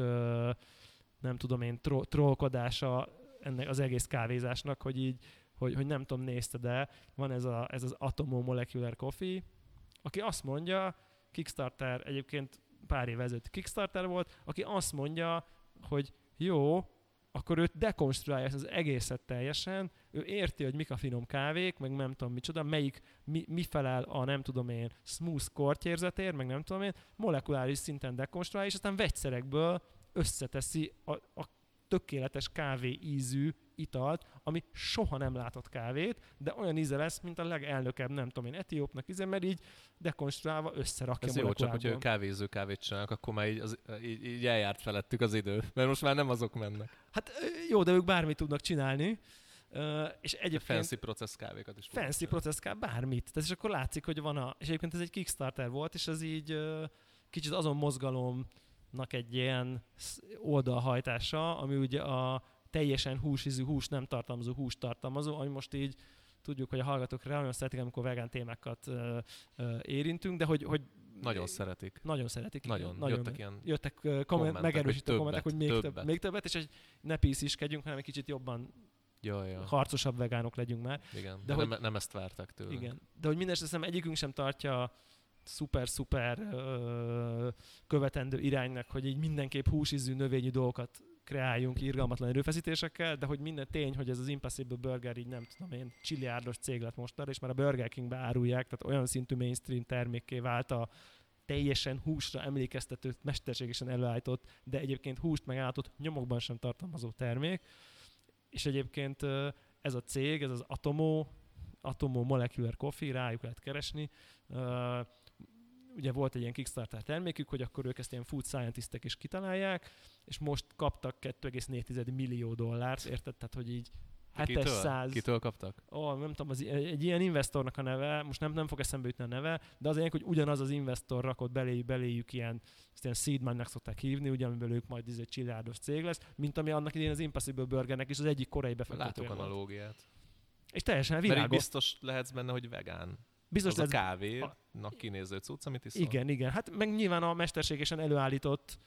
nem tudom én, tro, trollkodása ennek az egész kávézásnak, hogy így, hogy, hogy nem tudom, nézte, de van ez, a, ez az Atomo Molecular Coffee, aki azt mondja, Kickstarter egyébként pár év ezelőtt Kickstarter volt, aki azt mondja, hogy jó, akkor őt dekonstruálja ezt az egészet teljesen, ő érti, hogy mik a finom kávék, meg nem tudom micsoda, melyik, mi, mi felel a nem tudom én smooth kortyérzetért, meg nem tudom én, molekuláris szinten dekonstruálja, és aztán vegyszerekből összeteszi a, a tökéletes kávé ízű italt, ami soha nem látott kávét, de olyan íze lesz, mint a legelnökebb, nem tudom én, etiópnak íze, mert így dekonstruálva összerakja Ez jó, csak hogyha kávéző kávét csinálnak, akkor már így, az, így, így eljárt felettük az idő, mert most már nem azok mennek. Hát jó, de ők bármit tudnak csinálni. Uh, és egyébként... Fancy process kávékat is. Fancy process kávé, bármit. Tehát és akkor látszik, hogy van a... És egyébként ez egy Kickstarter volt, és ez így uh, kicsit azon mozgalomnak egy ilyen oldalhajtása, ami ugye a teljesen húsízű, hús nem tartalmazó, hús tartalmazó, ami most így tudjuk, hogy a hallgatók nagyon szeretik, amikor vegán témákat uh, uh, érintünk, de hogy, hogy nagyon szeretik. Nagyon szeretik. Nagyon. Igen. nagyon jöttek ilyen jöttek komment, kommentek, megerősítő kommentek, hogy még többet. több, még többet, és egy ne pisziskedjünk, hanem egy kicsit jobban ja, ja. harcosabb vegánok legyünk már. Igen, de, de hogy, nem, nem ezt várták tőle. Igen, de hogy minden esetben egyikünk sem tartja szuper-szuper követendő iránynak, hogy így mindenképp húsízű növényi dolgokat kreáljunk irgalmatlan erőfeszítésekkel, de hogy minden tény, hogy ez az Impossible Burger így nem tudom én, csiliárdos cég lett mostanra, és már a Burger Kingbe árulják, tehát olyan szintű mainstream termékké vált a teljesen húsra emlékeztető, mesterségesen előállított, de egyébként húst megállított nyomokban sem tartalmazó termék. És egyébként ez a cég, ez az Atomo, Atomo Molecular Coffee, rájuk lehet keresni, ugye volt egy ilyen Kickstarter termékük, hogy akkor ők ezt ilyen food scientistek is kitalálják, és most kaptak 2,4 millió dollárt, érted? Tehát, hogy így 700... Kitől kaptak? Ó, nem tudom, az, egy ilyen investornak a neve, most nem, nem fog eszembe jutni a neve, de az hogy ugyanaz az investor rakott belé, beléjük ilyen, ezt ilyen seed money-nak szokták hívni, ugye, amiből ők majd egy csillárdos cég lesz, mint ami annak idén az Impossible Burgernek is az egyik korai befektető Látok analógiát. És teljesen világos. Mert biztos lehetsz benne, hogy vegán. Biztos az lesz... a kávénak kinéző cucc, amit iszol. Igen, igen. Hát meg nyilván a mesterségesen előállított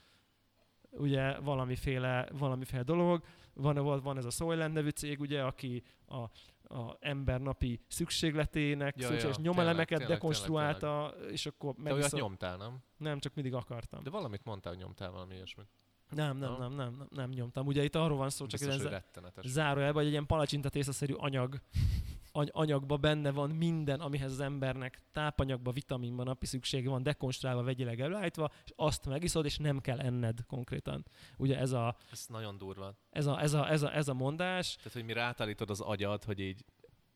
ugye valamiféle, valamiféle dolog. Van, van, ez a Soylent nevű cég, ugye, aki a, a ember napi szükségletének ja, szükséges ja, nyomelemeket tényleg, dekonstruálta, tényleg, tényleg. és akkor meg. Te olyat nyomtál, nem? Nem, csak mindig akartam. De valamit mondtál, hogy nyomtál valami ilyesmit. Nem, nem, nem, nem, nem, nem nyomtam. Ugye itt arról van szó, csak ez zárójelben, hogy egy ilyen palacsintatészaszerű anyag anyagban benne van minden, amihez az embernek tápanyagban, vitaminban napi szüksége van, dekonstruálva, vegyileg előállítva, és azt megiszod, és nem kell enned konkrétan. Ugye ez a... Ez nagyon durva. Ez a, ez a, ez a, ez a mondás. Tehát, hogy mi rátállítod az agyad, hogy így...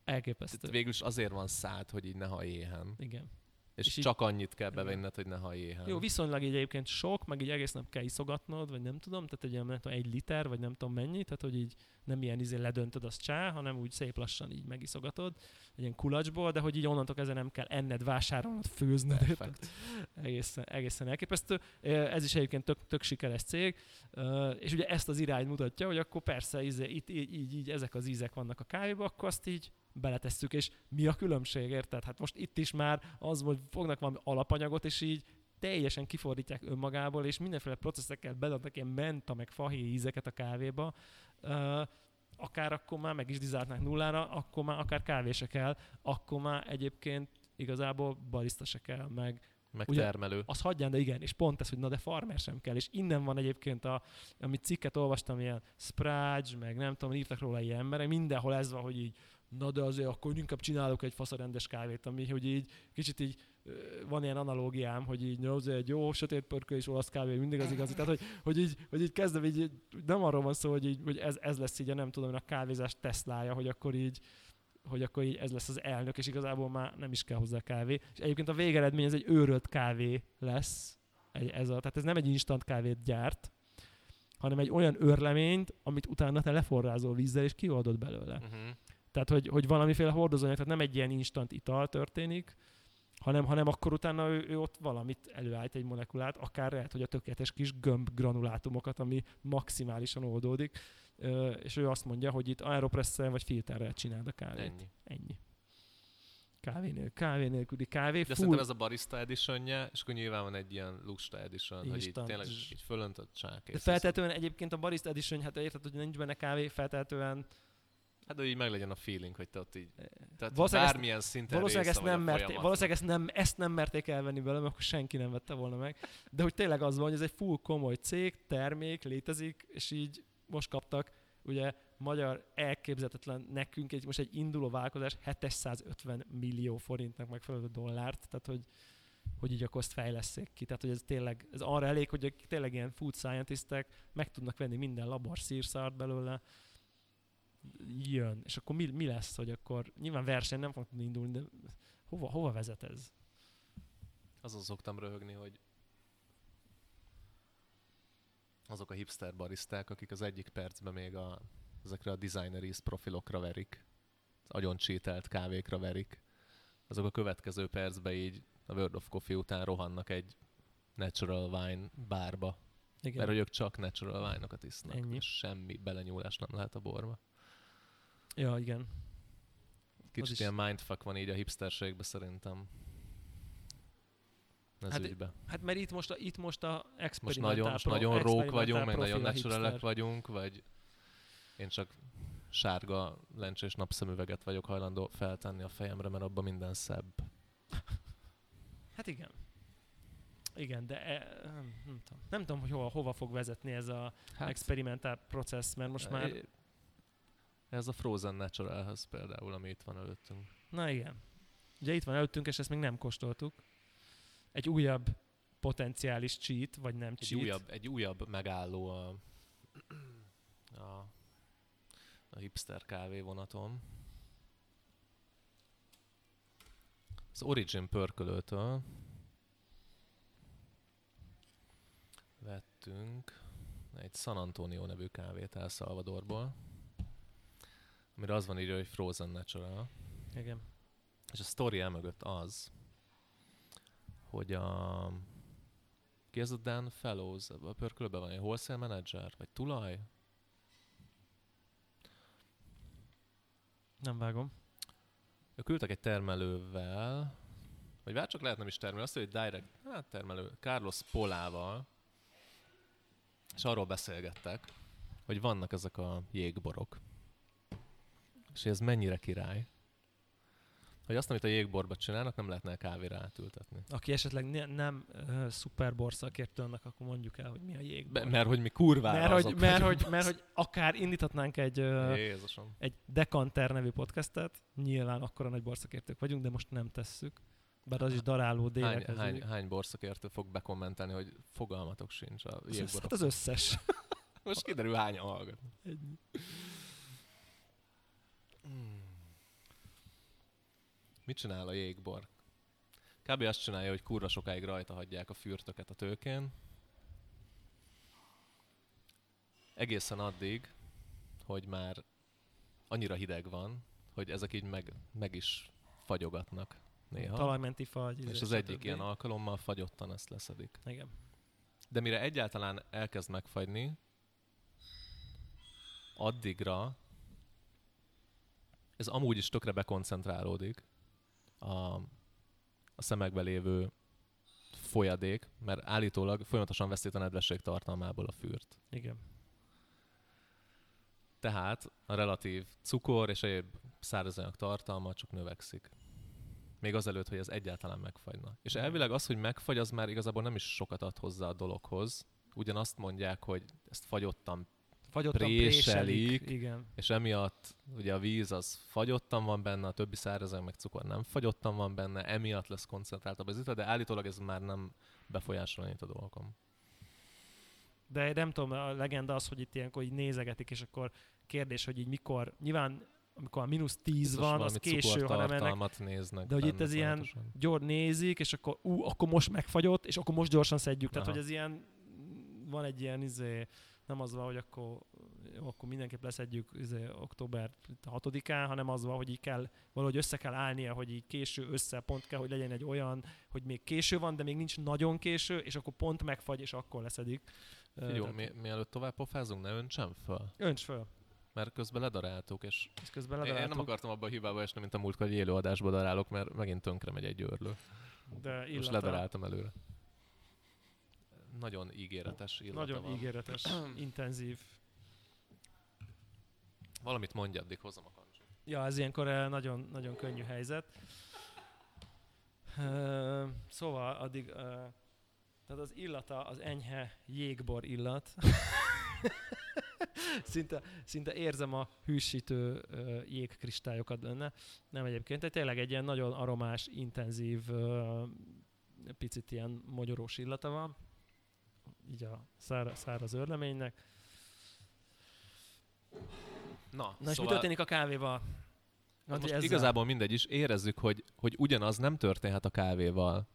Elképesztő. Végül is azért van szád, hogy így ne éhen. Igen. És, és csak így, annyit kell bevenned, hogy ne hallj éhen. Jó, viszonylag így egyébként sok, meg így egész nap kell iszogatnod, vagy nem tudom, tehát egy, nem tudom, egy liter, vagy nem tudom mennyi, tehát hogy így nem ilyen izé ledöntöd az csá, hanem úgy szép lassan így megiszogatod, egy ilyen kulacsból, de hogy így onnantól kezdve nem kell enned, vásárolnod, főzned. egészen, egészen elképesztő. Ez is egyébként tök, tök sikeres cég, és ugye ezt az irányt mutatja, hogy akkor persze izé, itt így, így, így, ezek az ízek vannak a kávéba, akkor azt így beletesszük, és mi a különbség, érted? Hát most itt is már az, hogy fognak valami alapanyagot, és így teljesen kifordítják önmagából, és mindenféle processzekkel beadnak ilyen menta, meg fahéj ízeket a kávéba, uh, akár akkor már meg is dizáltnák nullára, akkor már akár kávé se kell, akkor már egyébként igazából barista se kell, meg meg Ugye, termelő. Az hagyján, de igen, és pont ez, hogy na de farmer sem kell, és innen van egyébként, a, amit cikket olvastam, ilyen Sprage, meg nem tudom, írtak róla ilyen emberek, mindenhol ez van, hogy így na de azért akkor inkább csinálok egy faszarendes kávét, ami hogy így kicsit így van ilyen analógiám, hogy így no, egy jó sötét pörköl és olasz kávé mindig az igazi. Tehát, hogy, hogy, így, hogy így kezdem, így, nem arról van szó, hogy, így, hogy ez, ez lesz így a nem tudom, a kávézás Teslája, hogy akkor így hogy akkor így ez lesz az elnök, és igazából már nem is kell hozzá kávé. És egyébként a végeredmény ez egy őrölt kávé lesz, egy, ez a, tehát ez nem egy instant kávét gyárt, hanem egy olyan őrleményt, amit utána te leforrázol vízzel, és kioldod belőle. Uh-huh. Tehát, hogy, hogy valamiféle hordozóanyag, tehát nem egy ilyen instant ital történik, hanem, hanem akkor utána ő, ő ott valamit előállít egy molekulát, akár lehet, hogy a tökéletes kis gömb granulátumokat, ami maximálisan oldódik, és ő azt mondja, hogy itt aeropresszel vagy filterrel csináld a kávét. Ennyi. Ennyi. Kávé, nélkül, kávé nélküli kávé. De full... szerintem ez a barista edition és akkor nyilván van egy ilyen lusta edition, Instant. hogy itt tényleg így fölöntött csák. De feltehetően egyébként a barista edition, hát érted, hogy nincs benne kávé, feltehetően Hát, hogy így meg legyen a feeling, hogy te ott így, tehát valószínűleg bármilyen ezt, szinten valószínűleg ezt nem, merték, valószínűleg ezt nem, ezt nem merték elvenni belőle, akkor senki nem vette volna meg. De hogy tényleg az van, hogy ez egy full komoly cég, termék, létezik, és így most kaptak, ugye magyar elképzelhetetlen nekünk, egy, most egy induló vállalkozás 750 millió forintnak megfelelő dollárt, tehát hogy, hogy így akkor ezt fejleszék ki. Tehát, hogy ez tényleg, ez arra elég, hogy tényleg ilyen food scientistek meg tudnak venni minden labor szírszart belőle, jön, és akkor mi, mi lesz, hogy akkor nyilván verseny nem fog tudni indulni, de hova, hova vezet ez? Azon szoktam röhögni, hogy azok a hipster baristák, akik az egyik percben még a, ezekre a designeris profilokra verik, az agyon csételt kávékra verik, azok a következő percben így a World of Coffee után rohannak egy natural wine bárba. Igen. Mert hogy ők csak natural wine-okat isznak. Ennyi. És semmi belenyúlás nem lehet a borba. Ja, igen. Kicsit ilyen mindfuck van így a hipsterségben szerintem. Ez hát, ügybe. hát mert itt most a, itt most a Most nagyon, most nagyon rók vagyunk, meg nagyon naturalek vagyunk, vagy én csak sárga lencsés napszemüveget vagyok hajlandó feltenni a fejemre, mert abban minden szebb. Hát igen. Igen, de e, nem, tudom, nem tudom, hogy hova, hova fog vezetni ez a hát, experimentál processz, mert most már... Ez a Frozen Naturalhez például, ami itt van előttünk. Na igen. Ugye itt van előttünk, és ezt még nem kóstoltuk. Egy újabb potenciális cheat, vagy nem egy cheat. Újabb, egy újabb megálló a, a, a hipster kávé vonatom. Az Origin pörkölőtől vettünk egy San Antonio nevű kávét El Salvadorból amire az van írva, hogy Frozen Natural. Igen. És a sztori elmögött az, hogy a... Ki ez a Dan Fellows? A pörkölőben van egy wholesale manager? Vagy tulaj? Nem vágom. Ők ültek egy termelővel, vagy bár csak lehet nem is termelő, azt mondja, hogy direct, hát termelő, Carlos Polával, és arról beszélgettek, hogy vannak ezek a jégborok. És hogy ez mennyire király. Hogy azt, amit a jégborba csinálnak, nem lehetne kávéra átültetni. Aki esetleg ne, nem uh, szuperbor szakértő annak, akkor mondjuk el, hogy mi a jégbor. Be, mert hogy mi kurvára mert, hogy, azok mert, vagyunk, hogy, mert hogy akár indíthatnánk egy, uh, Jézusom. egy Dekanter nevű podcastet, nyilván akkora nagy borszakértők vagyunk, de most nem tesszük. Bár az is daráló Hány, délekhez. hány, hány borszakértő fog bekommentelni, hogy fogalmatok sincs a jégborok. hát az összes. Most kiderül hányan hallgatnak. Ennyi. Mit csinál a jégbor? Kb. azt csinálja, hogy kurva sokáig rajta hagyják a fürtöket a tőkén. Egészen addig, hogy már annyira hideg van, hogy ezek így meg, meg is fagyogatnak néha. Talajmenti fagy. izé, és az stb. egyik ilyen alkalommal fagyottan ezt leszedik. Igen. De mire egyáltalán elkezd megfagyni, addigra ez amúgy is tökre bekoncentrálódik a, a szemekbe lévő folyadék, mert állítólag folyamatosan veszít a nedvesség tartalmából a fürt. Igen. Tehát a relatív cukor és egyéb szárazanyag tartalma csak növekszik. Még azelőtt, hogy ez egyáltalán megfagyna. És elvileg az, hogy megfagy, az már igazából nem is sokat ad hozzá a dologhoz. Ugyanazt mondják, hogy ezt fagyottan, Fagyottan Préselik. préselik. Igen. és emiatt ugye a víz az fagyottan van benne, a többi szárazanyag meg cukor nem fagyottan van benne, emiatt lesz koncentráltabb az ital, de állítólag ez már nem befolyásol annyit a dolgokon. De nem tudom, a legenda az, hogy itt ilyenkor így nézegetik, és akkor kérdés, hogy így mikor, nyilván amikor a mínusz 10 Biztos van, az késő, hanem ennek néznek De hogy itt ez ilyen gyors nézik, és akkor ú, akkor most megfagyott, és akkor most gyorsan szedjük. Tehát, Aha. hogy ez ilyen, van egy ilyen izé, nem az van, hogy akkor, jó, akkor mindenképp leszedjük izé, október 6-án, hanem az van, hogy így kell, valahogy össze kell állnia, hogy így késő össze, pont kell, hogy legyen egy olyan, hogy még késő van, de még nincs nagyon késő, és akkor pont megfagy, és akkor leszedik. Jó, mi, mielőtt tovább pofázunk, ne öntsem föl. Önts föl, Mert közben ledaráltuk, és és közben én, én nem ledaráltuk, akartam abba a hibába esni, mint a múltkor, hogy élő adásba darálok, mert megint tönkre megy egy őrlő. de Most illata, ledaráltam előre. Nagyon ígéretes illata nagyon van. ígéretes, intenzív. Valamit mondj, addig hozom a kancsit. Ja, ez ilyenkor nagyon, nagyon könnyű helyzet. Ö, Szóval addig, ö, tehát az illata, az enyhe jégbor illat. szinte, szinte érzem a hűsítő ö, jégkristályokat benne. Nem egyébként, de tényleg egy ilyen nagyon aromás, intenzív, ö, picit ilyen mogyorós illata van. Így a szára, száraz örleménynek. Na, Na és mi szóval történik a kávéval? Antti, most ezzel- igazából mindegy is, érezzük, hogy, hogy ugyanaz nem történhet a kávéval,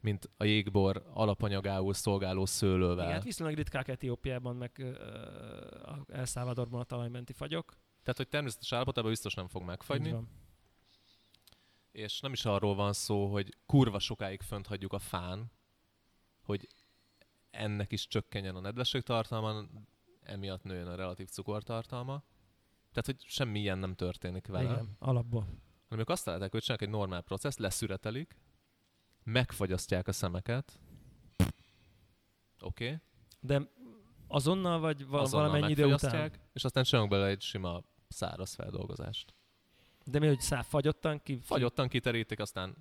mint a jégbor alapanyagául szolgáló szőlővel. Igen, hát viszonylag ritkák Etiópiában, meg a El Salvadorban a talajmenti fagyok. Tehát, hogy természetes állapotában biztos nem fog megfagyni, és nem is arról van szó, hogy kurva sokáig fönt hagyjuk a fán, hogy ennek is csökkenjen a nedvesség tartalma, emiatt nőjön a relatív cukortartalma. Tehát, hogy semmi ilyen nem történik vele. Igen, alapból. hanem ők azt találták, hogy csinálnak egy normál processz, leszüretelik, megfagyasztják a szemeket, oké, okay. De azonnal, vagy val- azonnal valamennyi idő után? és aztán csinálunk bele egy sima száraz feldolgozást. De mi, hogy szá fagyottan ki? Fagyottan kiterítik, aztán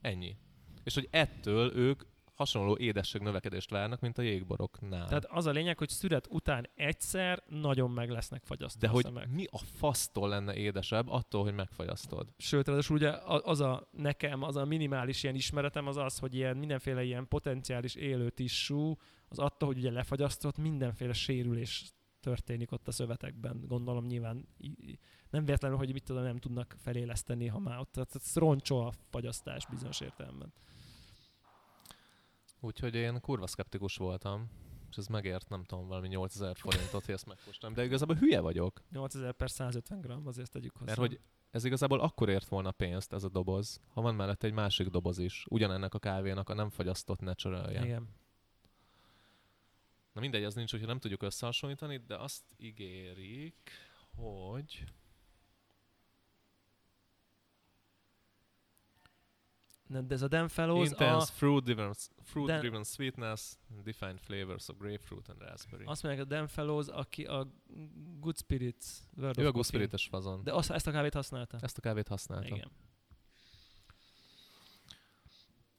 ennyi. És hogy ettől ők hasonló édesség növekedést várnak, mint a jégboroknál. Tehát az a lényeg, hogy szüret után egyszer nagyon meg lesznek fagyasztva De hogy szemek. mi a fasztól lenne édesebb attól, hogy megfagyasztod? Sőt, ráadásul ugye az a nekem, az a minimális ilyen ismeretem az az, hogy ilyen mindenféle ilyen potenciális élő tissú, az attól, hogy ugye lefagyasztott, mindenféle sérülés történik ott a szövetekben. Gondolom nyilván nem véletlenül, hogy mit tudom, nem tudnak feléleszteni, ha már ott. Tehát ez roncsol a fagyasztás bizonyos értelemben. Úgyhogy én kurva szkeptikus voltam. És ez megért, nem tudom, valami 8000 forintot, hogy ezt megkóstolom. De igazából hülye vagyok. 8000 per 150 gram, azért tegyük hozzá. Mert hogy ez igazából akkor ért volna pénzt ez a doboz, ha van mellett egy másik doboz is, ugyanennek a kávénak a nem fagyasztott natural Igen. Na mindegy, az nincs, hogyha nem tudjuk összehasonlítani, de azt ígérik, hogy de ez a Dan Fellows intense a, fruit driven, fruit de- driven sweetness, defined flavors of grapefruit and raspberry. azt mondják a Dan Fellows, aki a Good Spirits World Ő a Coffee. Guspirites fazon. De azt, ezt a kávét használta? Ezt a kávét használtam. Igen.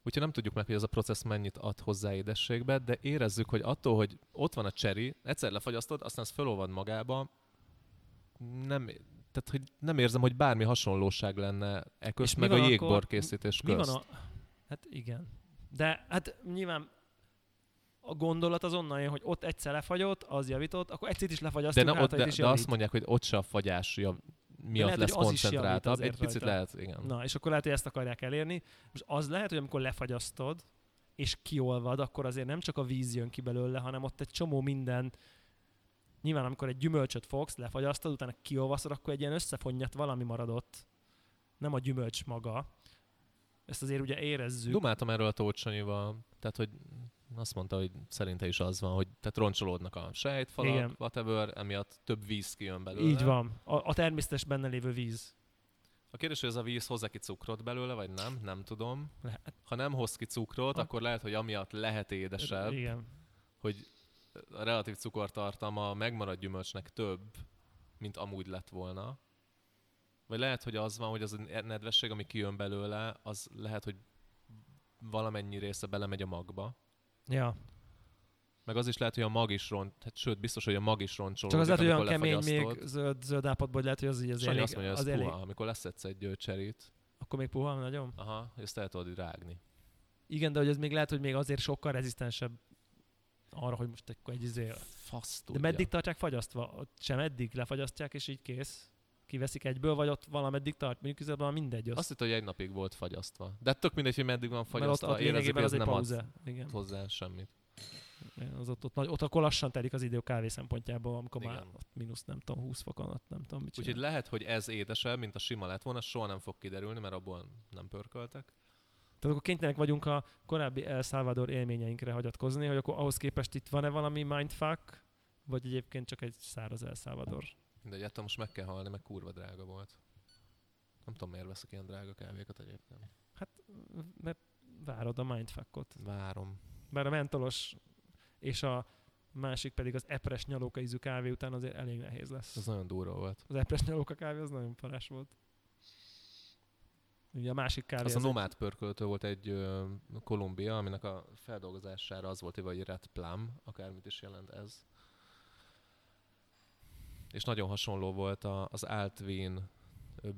Úgyhogy nem tudjuk meg, hogy ez a processz mennyit ad hozzá édességbe, de érezzük, hogy attól, hogy ott van a cseri, egyszer lefagyasztod, aztán ez felolvad magába, nem, tehát, hogy nem érzem, hogy bármi hasonlóság lenne e közt, És mi meg a jégbor akkor- készítés Mi közt. van a... Hát igen. De hát nyilván a gondolat az onnan jön, hogy ott egyszer lefagyott, az javított, akkor egyszer is De, lefagyasztjuk, ne, hát, ott, de, is de azt mondják, hogy ott se a fagyás jav, miatt lehet, lesz koncentráltabb. Egy picit rajta. lehet, igen. Na, és akkor lehet, hogy ezt akarják elérni. Most az lehet, hogy amikor lefagyasztod, és kiolvad, akkor azért nem csak a víz jön ki belőle, hanem ott egy csomó minden Nyilván, amikor egy gyümölcsöt fogsz, lefagyasztod, utána kiolvaszod, akkor egy ilyen összefonnyat valami maradott. Nem a gyümölcs maga. Ezt azért ugye érezzük. Dumáltam erről a Tóth Sanyival, tehát hogy azt mondta, hogy szerinte is az van, hogy tehát roncsolódnak a sejtfalak, Igen. whatever, emiatt több víz kijön belőle. Így van. A, a természetes benne lévő víz. A kérdés, hogy ez a víz hoz ki cukrot belőle, vagy nem, nem tudom. Lehet. Ha nem hoz ki cukrot, Ha- akkor lehet, hogy amiatt lehet édesebb, Igen. hogy a relatív cukortartalma a megmaradt gyümölcsnek több, mint amúgy lett volna. Vagy lehet, hogy az van, hogy az a nedvesség, ami kijön belőle, az lehet, hogy valamennyi része belemegy a magba. Ja. Meg az is lehet, hogy a mag is ront, hát sőt, biztos, hogy a mag is roncsolódik, Csak az lehet, hogy olyan kemény még zöld, zöld állapotban, hogy lehet, hogy az így az Sanyi elég, azt mondja, hogy az ez elég. puha, amikor leszedsz egy ö, cserit, Akkor még puha nagyon? aha, ezt el tudod rágni. Igen, de hogy ez még lehet, hogy még azért sokkal rezisztensebb arra, hogy most akkor egy izé... Fasz De tudja. meddig tartják fagyasztva? Ott sem eddig lefagyasztják, és így kész? Kiveszik egyből, vagy ott valameddig tart? Mondjuk igazából mindegy. Azt, Azt hittem, hogy egy napig volt fagyasztva. De tök mindegy, hogy meddig van mert ott, fagyasztva, ott érezzük, hogy ez nem ad pauze. Igen. hozzá semmit. Az ott, ott, nagy- ott akkor lassan telik az idő kávé szempontjából, amikor már Igen. ott mínusz nem tudom, 20 fokon, ott nem tudom mit Úgyhogy lehet, hogy ez édesebb, mint a sima lett volna, soha nem fog kiderülni, mert abból nem pörköltek. Tehát akkor kénytelenek vagyunk a korábbi El Salvador élményeinkre hagyatkozni, hogy akkor ahhoz képest itt van-e valami mindfuck, vagy egyébként csak egy száraz El Salvador. Mindegy, ettől most meg kell halni, meg kurva drága volt. Nem tudom, miért veszek ilyen drága kávékat egyébként. Mert várod a mindfuckot. Várom. Bár a mentolos és a másik pedig az epres nyalóka ízű kávé után azért elég nehéz lesz. Ez nagyon durva volt. Az epres nyalóka kávé az nagyon parás volt. Ugye a másik kávé Az a az nomád pörköltő volt egy ö, Kolumbia, aminek a feldolgozására az volt, hogy Red Plum, akármit is jelent ez. És nagyon hasonló volt a, az Altvin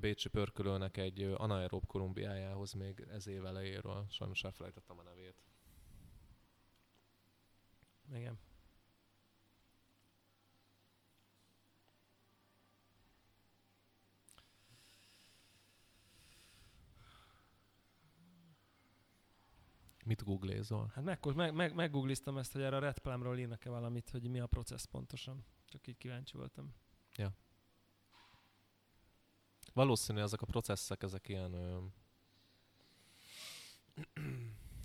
Bécsi pörkölőnek egy anaerób Kolumbiájához még ez év elejéről. Sajnos elfelejtettem a nevét. egy... Igen. Mit googlézol? Hát meg, meg, meg, meggoogliztam ezt, hogy erre a Red Plumról írnak-e valamit, hogy mi a processz pontosan. Csak így kíváncsi voltam. Valószínű ezek a processzek, ezek ilyen... Ö,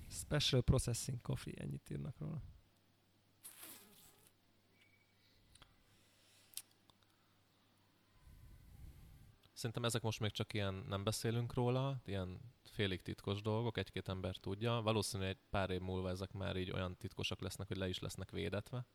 Special Processing Coffee, ennyit írnak róla. Szerintem ezek most még csak ilyen, nem beszélünk róla, ilyen félig titkos dolgok, egy-két ember tudja. Valószínű egy pár év múlva ezek már így olyan titkosak lesznek, hogy le is lesznek védetve,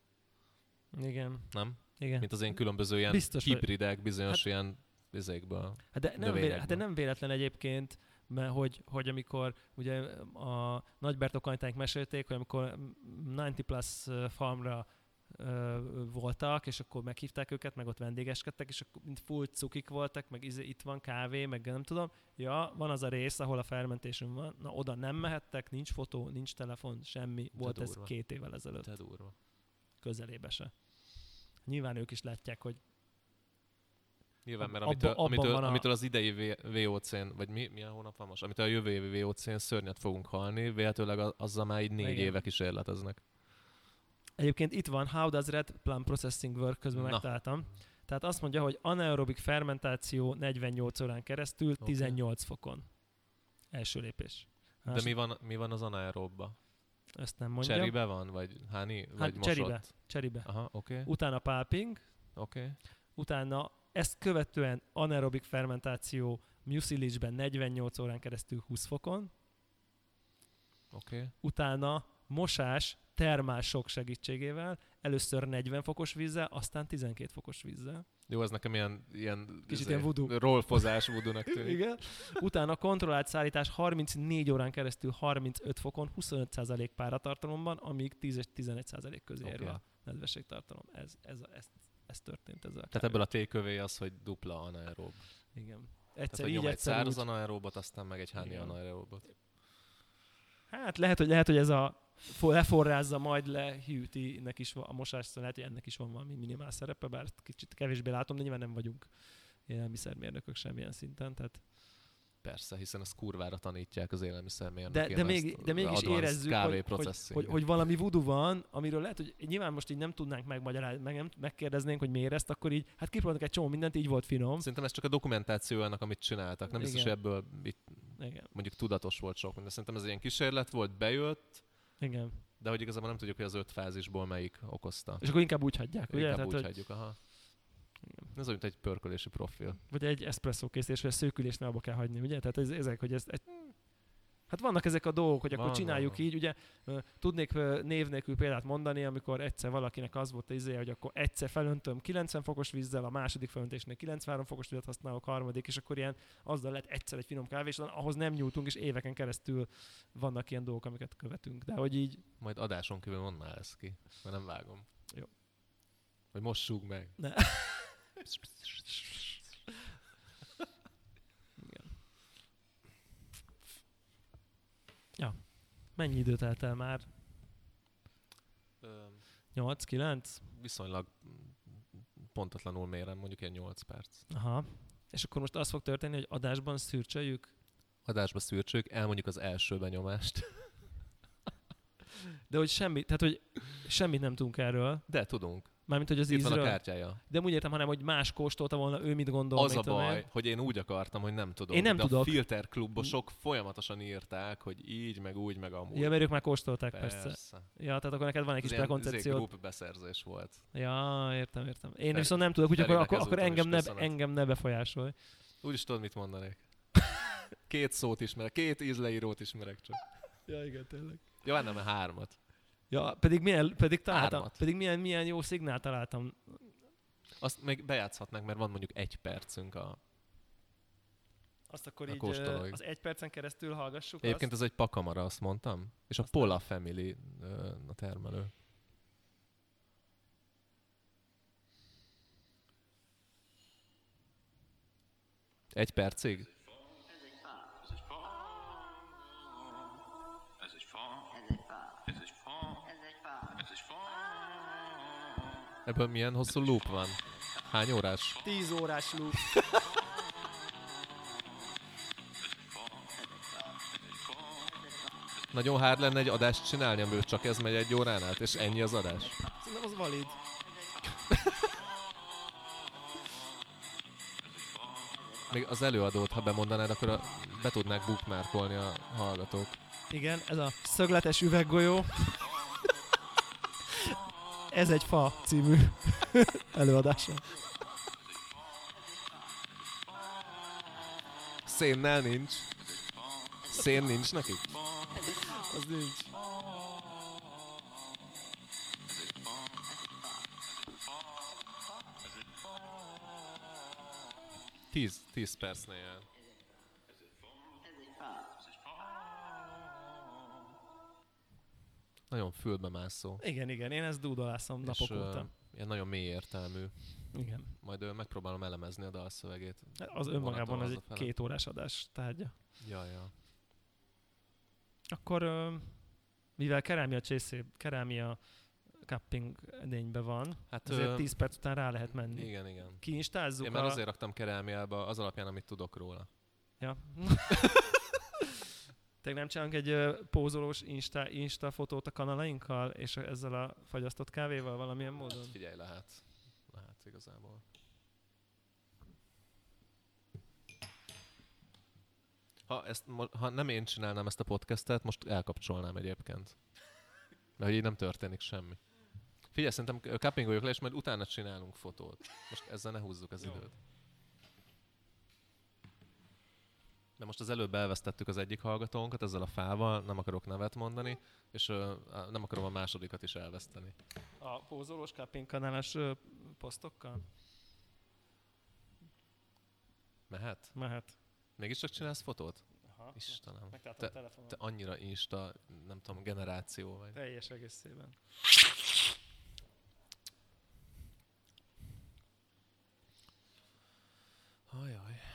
Igen. nem? Igen. Mint az én különböző ilyen Biztos, hogy- hibridek, bizonyos Hát- ilyen izékből. Hát de, nem véle, növényekből. hát de nem véletlen egyébként, mert hogy, hogy amikor ugye a nagy Bertokanytáink mesélték, hogy amikor 90 plus farmra voltak, és akkor meghívták őket, meg ott vendégeskedtek, és akkor mind full cukik voltak, meg izé, itt van kávé, meg nem tudom. Ja, van az a rész, ahol a fermentation van, na oda nem mehettek, nincs fotó, nincs telefon, semmi. Volt ez durva. két évvel ezelőtt, Te durva. közelébe se. Nyilván ők is látják, hogy Nyilván, mert Abba- amitől, abban amitől, van a- amitől az idei VOC-n, vagy mi, milyen hónap van most? Amitől a jövő évi VOC-n szörnyet fogunk halni, véletőleg azzal már így négy Igen. éve kísérleteznek. Egyébként itt van How does Red Plum Processing Work, közben Na. megtaláltam. Tehát azt mondja, hogy anaerobik fermentáció 48 órán keresztül, Oké. 18 fokon. Első lépés. De Másik- mi van, mi van az anaeróbba? Ezt nem mondja. Cseribe van? Vagy háni? Vagy mosott? cseribe. Cseribe. Aha, oké, okay, Utána pulping, oké. Okay. utána ezt követően anaerobik fermentáció mucilage-ben 48 órán keresztül 20 fokon, Oké. Okay. utána mosás termál sok segítségével, először 40 fokos vízzel, aztán 12 fokos vízzel. Jó, ez nekem ilyen, ilyen, Kicsit izé, ilyen voodoo. Rolfozás voodoo-nak tűnik. Igen. Utána kontrollált szállítás 34 órán keresztül 35 fokon, 25% páratartalomban, amíg 10 és 11% közé Oké. érve a nedvességtartalom. Ez, ez, ez, ez történt ezzel. Tehát ebből a tékövé az, hogy dupla anaerób. Igen. Tehát, Egyszer hogy így, egy egyszer száraz úgy. anaeróbot, aztán meg egy háni anaeróbot. Hát lehet, hogy, lehet, hogy ez a leforrázza, majd lehűti, nek is a mosás, szóval lehet, hogy ennek is van valami minimál szerepe, bár kicsit kevésbé látom, de nyilván nem vagyunk élelmiszermérnökök semmilyen szinten, tehát Persze, hiszen ezt kurvára tanítják az élelmiszermérnökén. de, de, még, de mégis érezzük, hogy, hogy, hogy, hogy, valami voodoo van, amiről lehet, hogy nyilván most így nem tudnánk megmagyarázni, meg nem megkérdeznénk, hogy miért ezt, akkor így, hát kipróbáltak egy csomó mindent, így volt finom. Szerintem ez csak a dokumentáció annak, amit csináltak. Nem biztos, hogy Igen. ebből itt Igen, mondjuk tudatos volt sok, de szerintem ez ilyen kísérlet volt, bejött, igen. de hogy igazából nem tudjuk, hogy az öt fázisból melyik okozta. És akkor inkább úgy hagyják, ugye? Inkább Tehát, úgy hogy, hagyjuk, aha. Ez olyan, mint egy pörkölési profil. vagy egy espresso készítés, vagy a szőkülésnél abba kell hagyni, ugye? Tehát ez, ezek, hogy ezt, egy, Hát vannak ezek a dolgok, hogy akkor Van, csináljuk van, így, ugye tudnék név nélkül példát mondani, amikor egyszer valakinek az volt az izéje, hogy akkor egyszer felöntöm 90 fokos vízzel, a második felöntésnél 93 fokos vizet használok, harmadik, és akkor ilyen azzal lett egyszer egy finom kávé, és ahhoz nem nyújtunk, és éveken keresztül vannak ilyen dolgok, amiket követünk. De hogy így, Majd adáson kívül mondd már ezt ki, mert nem vágom. Jó. Hogy mossuk meg. Ne. Igen. Ja. Mennyi idő telt el már? Ö, 8-9? viszonylag pontatlanul mérem, mondjuk ilyen 8 perc. Aha. És akkor most az fog történni, hogy adásban szürcsöljük, Adásba szűrtsük, elmondjuk az első benyomást. de hogy semmi, tehát hogy semmit nem tudunk erről, De tudunk. Mármint hogy az Itt van a ízről. kártyája. De úgy értem, hanem hogy más kóstolta volna, ő mit gondol. Az a baj, én. hogy én úgy akartam, hogy nem tudom. Én nem de tudok. a Filter klubosok folyamatosan írták, hogy így, meg úgy, meg amúgy. Ja, mert ők már kóstolták, persze. persze. Ja, tehát akkor neked van egy kis Ez izé, prekoncepciód. group beszerzés volt. Ja, értem, értem. Én Fel- viszont nem tudok, úgyhogy akkor, akkor, akkor engem, ne, engem ne befolyásolj. Úgy is tudod, mit mondanék. Két szót ismerek, két ízleírót ismerek csak. Ja, igen, tényleg. Jó, hát nem, hármat. Ja, pedig milyen, pedig találtam, pedig milyen, milyen jó szignál találtam. Azt még bejátszhatnánk, mert van mondjuk egy percünk a... Azt akkor A így kóstolóig. az egy percen keresztül hallgassuk Egyébként azt. ez egy pakamara, azt mondtam. És a Azt Pola Family a termelő. Egy percig? Ebből milyen hosszú loop van? Hány órás? 10 órás loop. Nagyon hard lenne egy adást csinálni, amiből csak ez megy egy órán át, és ennyi az adás? Szerintem az valid. Még az előadót, ha bemondanád, akkor a, be tudnák bookmarkolni a hallgatók. Igen, ez a szögletes üveggolyó. Ez egy fa című előadása. Szénnel nincs. Szén nincs nekik? Az nincs. Tíz, tíz percnél jár. Nagyon fülbe mászó. Igen, igen, én ezt dúdolászom napok és, óta. ilyen nagyon mély értelmű. Igen. Majd ö, megpróbálom elemezni a dalszövegét. Az önmagában az egy két órás adás tárgya. Ja, ja. Akkor, mivel kerámia csészé, kerámia cupping edényben van, Hát ezért ö, 10 perc után rá lehet menni. igen, igen. Kiinstázzuk Én már a... azért raktam kerámiába az alapján, amit tudok róla. Ja. Te nem csinálunk egy ö, pózolós Insta, Insta fotót a kanalainkkal, és ezzel a fagyasztott kávéval valamilyen módon? Hát figyelj, lehet. Lehet igazából. Ha, ezt, ha nem én csinálnám ezt a podcastet, most elkapcsolnám egyébként. Mert hogy így nem történik semmi. Figyelj, szerintem cuppingoljuk le, és majd utána csinálunk fotót. Most ezzel ne húzzuk az Jó. időt. De most az előbb elvesztettük az egyik hallgatónkat ezzel a fával, nem akarok nevet mondani, és ö, nem akarom a másodikat is elveszteni. A pózolós cupping kanálás ö, posztokkal? Mehet? Mehet. Mégiscsak csinálsz fotót? Aha. Istenem. Megtaláltam a telefonon. Te annyira insta, nem tudom, generáció vagy. Teljes egészében. Ajaj.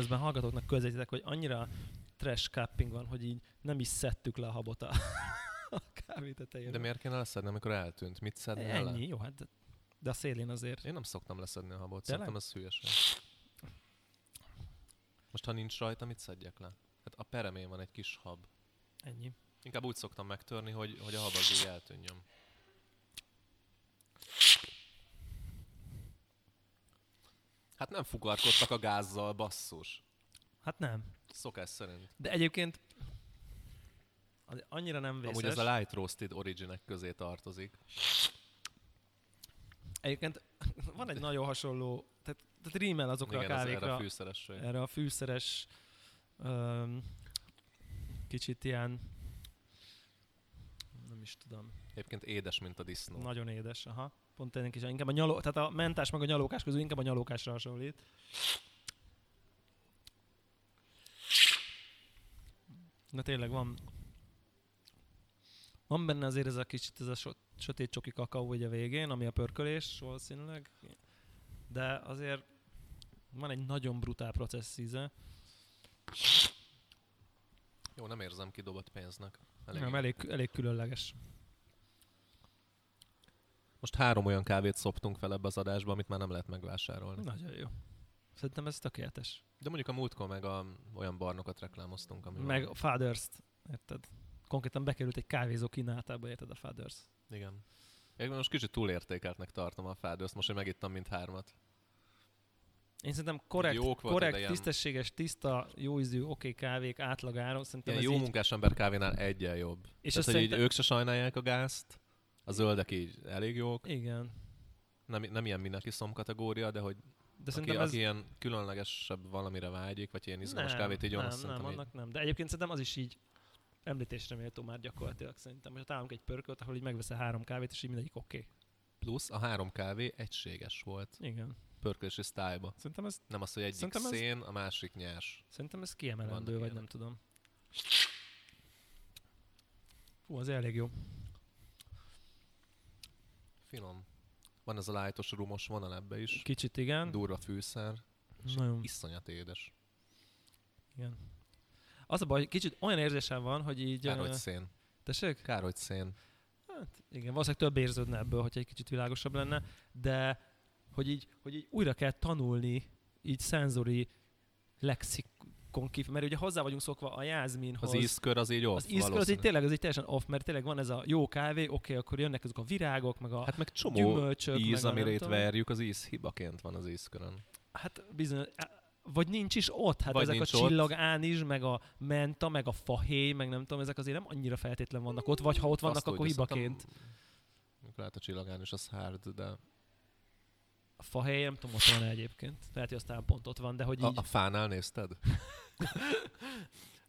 Közben hallgatóknak közvetítek, hogy annyira trash cupping van, hogy így nem is szedtük le a habot a, a kávé tetejére. De miért kéne leszedni, amikor eltűnt? Mit szedni le? Ennyi, jó, hát de, de a szélén azért. Én nem szoktam leszedni a habot, Tényleg? szerintem ez hülyeség. Most ha nincs rajta, mit szedjek le? Hát a peremén van egy kis hab. Ennyi. Inkább úgy szoktam megtörni, hogy, hogy a hab az így eltűnjön. Hát nem fukarkodtak a gázzal, basszus. Hát nem. Szokás szerint. De egyébként az annyira nem vészes. Amúgy ez a light roasted originek közé tartozik. Egyébként van egy nagyon hasonló, tehát, tehát rímel azokra Igen, a ez erre kávékra, a fűszeres erre a fűszeres, öm, kicsit ilyen, nem is tudom, Egyébként édes, mint a disznó. nagyon édes, aha. Pont ennek is, inkább a nyaló, tehát a mentás meg a nyalókás közül inkább a nyalókásra hasonlít. De tényleg van, van benne azért ez a kicsit ez a so, sötét csoki kakaó ugye a végén, ami a pörkölés valószínűleg, de azért van egy nagyon brutál processz íze. Jó, nem érzem kidobott pénznek. Elég. Nem, elég, elég különleges. Most három olyan kávét szoptunk fel ebbe az adásba, amit már nem lehet megvásárolni. Nagyon jó. Szerintem ez tökéletes. De mondjuk a múltkor meg a, olyan barnokat reklámoztunk, ami Meg a Fathers-t, érted? Konkrétan bekerült egy kávézó kínálatába, érted a Fathers. Igen. Én most kicsit túlértékeltnek tartom a fádőzt, most én megittam mind hármat. Én szerintem korrekt, Jók voltak, de korrekt ilyen- tisztességes, tiszta, jó ízű, oké okay kávék átlagáron. Szerintem Ilyen ez jó így, munkás ember kávénál egyen jobb. És Tehát, hogy így szerintem- ők se sajnálják a gázt, a zöldek így elég jók. Igen. Nem, nem ilyen mindenki szom kategória, de hogy De aki, szerintem aki ez... ilyen különlegesebb valamire vágyik, vagy ilyen izgalmas kávét így nem, azt nem, szerintem így- annak nem. De egyébként szerintem az is így említésre méltó már gyakorlatilag szerintem. Hogyha találunk egy pörkölt, ahol így megveszel három kávét, és így mindegyik oké. Okay. Plusz a három kávé egységes volt, Igen. pörkölési sztályba. Szerintem ez, Nem az, hogy egyik ez- szén, a másik nyers. szerintem ez kiemelendő, vagy ilyenek. nem tudom. Fú, az elég jó. Finom. Van ez a lightos rumos vonal ebbe is. Kicsit igen. Durva fűszer. és Nagyon. Iszonyat édes. Igen. Az a baj, kicsit olyan érzésem van, hogy így... Kár, hogy szén. Tessék? Kár, hogy szén. Hát igen, valószínűleg több érződne ebből, hogyha egy kicsit világosabb lenne, de hogy így, hogy így újra kell tanulni így szenzori lexikon kif, mert ugye hozzá vagyunk szokva a jázminhoz. Az ízkör az így off. az ízkör az így tényleg, az így teljesen off, mert tényleg van ez a jó kávé, oké, akkor jönnek ezek a virágok, meg a Hát meg csomó gyümölcsök, íz, meg amire itt verjük, az íz hibaként van az ízkörön. Hát bizony, vagy nincs is ott, hát Vagy ezek a csillagán is, meg a menta, meg a fahéj, meg nem tudom, ezek azért nem annyira feltétlen vannak ott, vagy ha ott vannak, Azt akkor hibaként. Lehet a csillagán is az hard, de A fahéj, nem tudom, ott van egyébként. Lehet, hogy aztán pont ott van, de hogy a, így... a fánál nézted?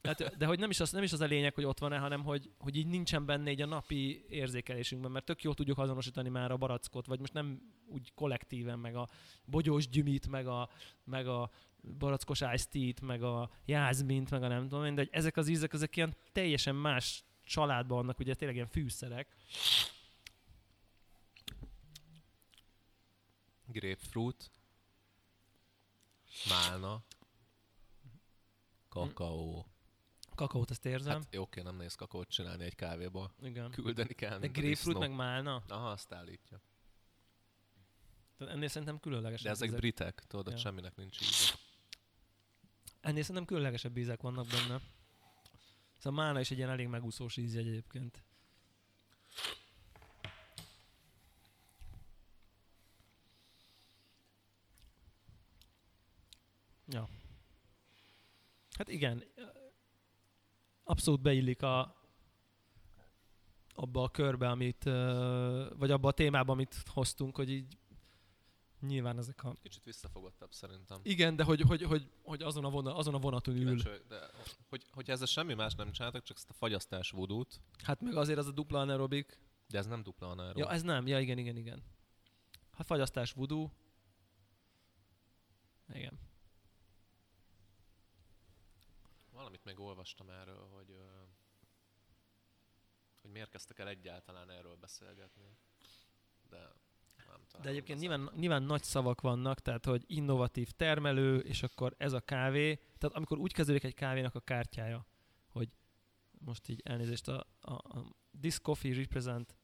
Hát, de hogy nem is, az, nem is az a lényeg, hogy ott van-e, hanem hogy, hogy így nincsen benne így a napi érzékelésünkben, mert tök jó tudjuk azonosítani már a barackot, vagy most nem úgy kollektíven, meg a bogyós gyümit, meg a, meg a barackos ice meg a jázmint, meg a nem tudom én, de hogy ezek az ízek, ezek ilyen teljesen más családban vannak, ugye tényleg ilyen fűszerek. Grapefruit, málna, kakaó. Kakaót ezt érzem. Hát jó, oké, nem nehéz kakaót csinálni egy kávéból. Igen. Küldeni kell, De grapefruit meg málna. Aha, azt állítja. Tehát ennél szerintem különlegesebb De ezek ízek. britek, tudod, Ja. semminek nincs íze. Ennél szerintem különlegesebb ízek vannak benne. Szóval málna is egy ilyen elég megúszós ízjegy egyébként. Ja. Hát igen, abszolút beillik a abba a körbe, amit, vagy abba a témába, amit hoztunk, hogy így nyilván ezek a... Kicsit visszafogottabb szerintem. Igen, de hogy, hogy, hogy, hogy azon, a vonal, azon a vonaton ül. Kíváncsi vagyok, de hogy, hogyha ezzel semmi más nem csináltak, csak ezt a fagyasztás vudút, Hát meg azért az a dupla anaerobik. de ez nem dupla anaerob. Ja, ez nem. Ja, igen, igen, igen. Hát fagyasztás voodoo. Igen. Valamit még olvastam erről, hogy, hogy miért kezdtek el egyáltalán erről beszélgetni. De De egyébként nyilván, nyilván nagy szavak vannak, tehát hogy innovatív termelő, és akkor ez a kávé. Tehát amikor úgy kezdődik egy kávénak a kártyája, hogy most így elnézést, a, a, a this coffee represent,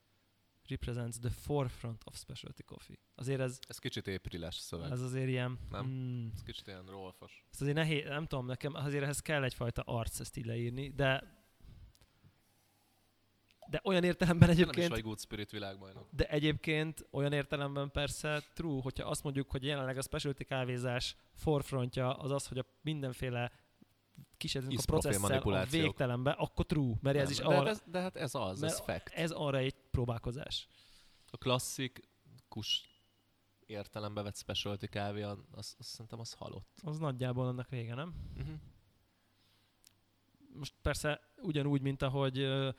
represents the forefront of specialty coffee. Azért ez, Ez kicsit épriles szöveg. ez azért ilyen... Nem? Mm, Ez kicsit ilyen rolfos. Ez azért nehéz, nem tudom, nekem azért ehhez kell egyfajta arc ezt így leírni, de de olyan értelemben Egyébként... Nem is vagy Good Spirit világbajnok. de egyébként olyan értelemben persze true, hogyha azt mondjuk, hogy jelenleg a specialty kávézás forefrontja az az, hogy a mindenféle kísérletünk a processzel a végtelenbe, akkor true, mert ez Nem, is de, arra, ez, de hát ez az, mert ez fact. ez arra egy próbálkozás. A klasszikus értelembe vett specialty kávé, az, az, az szerintem az halott. Az nagyjából annak vége, nem? Uh-huh. most persze ugyanúgy, mint ahogy ö,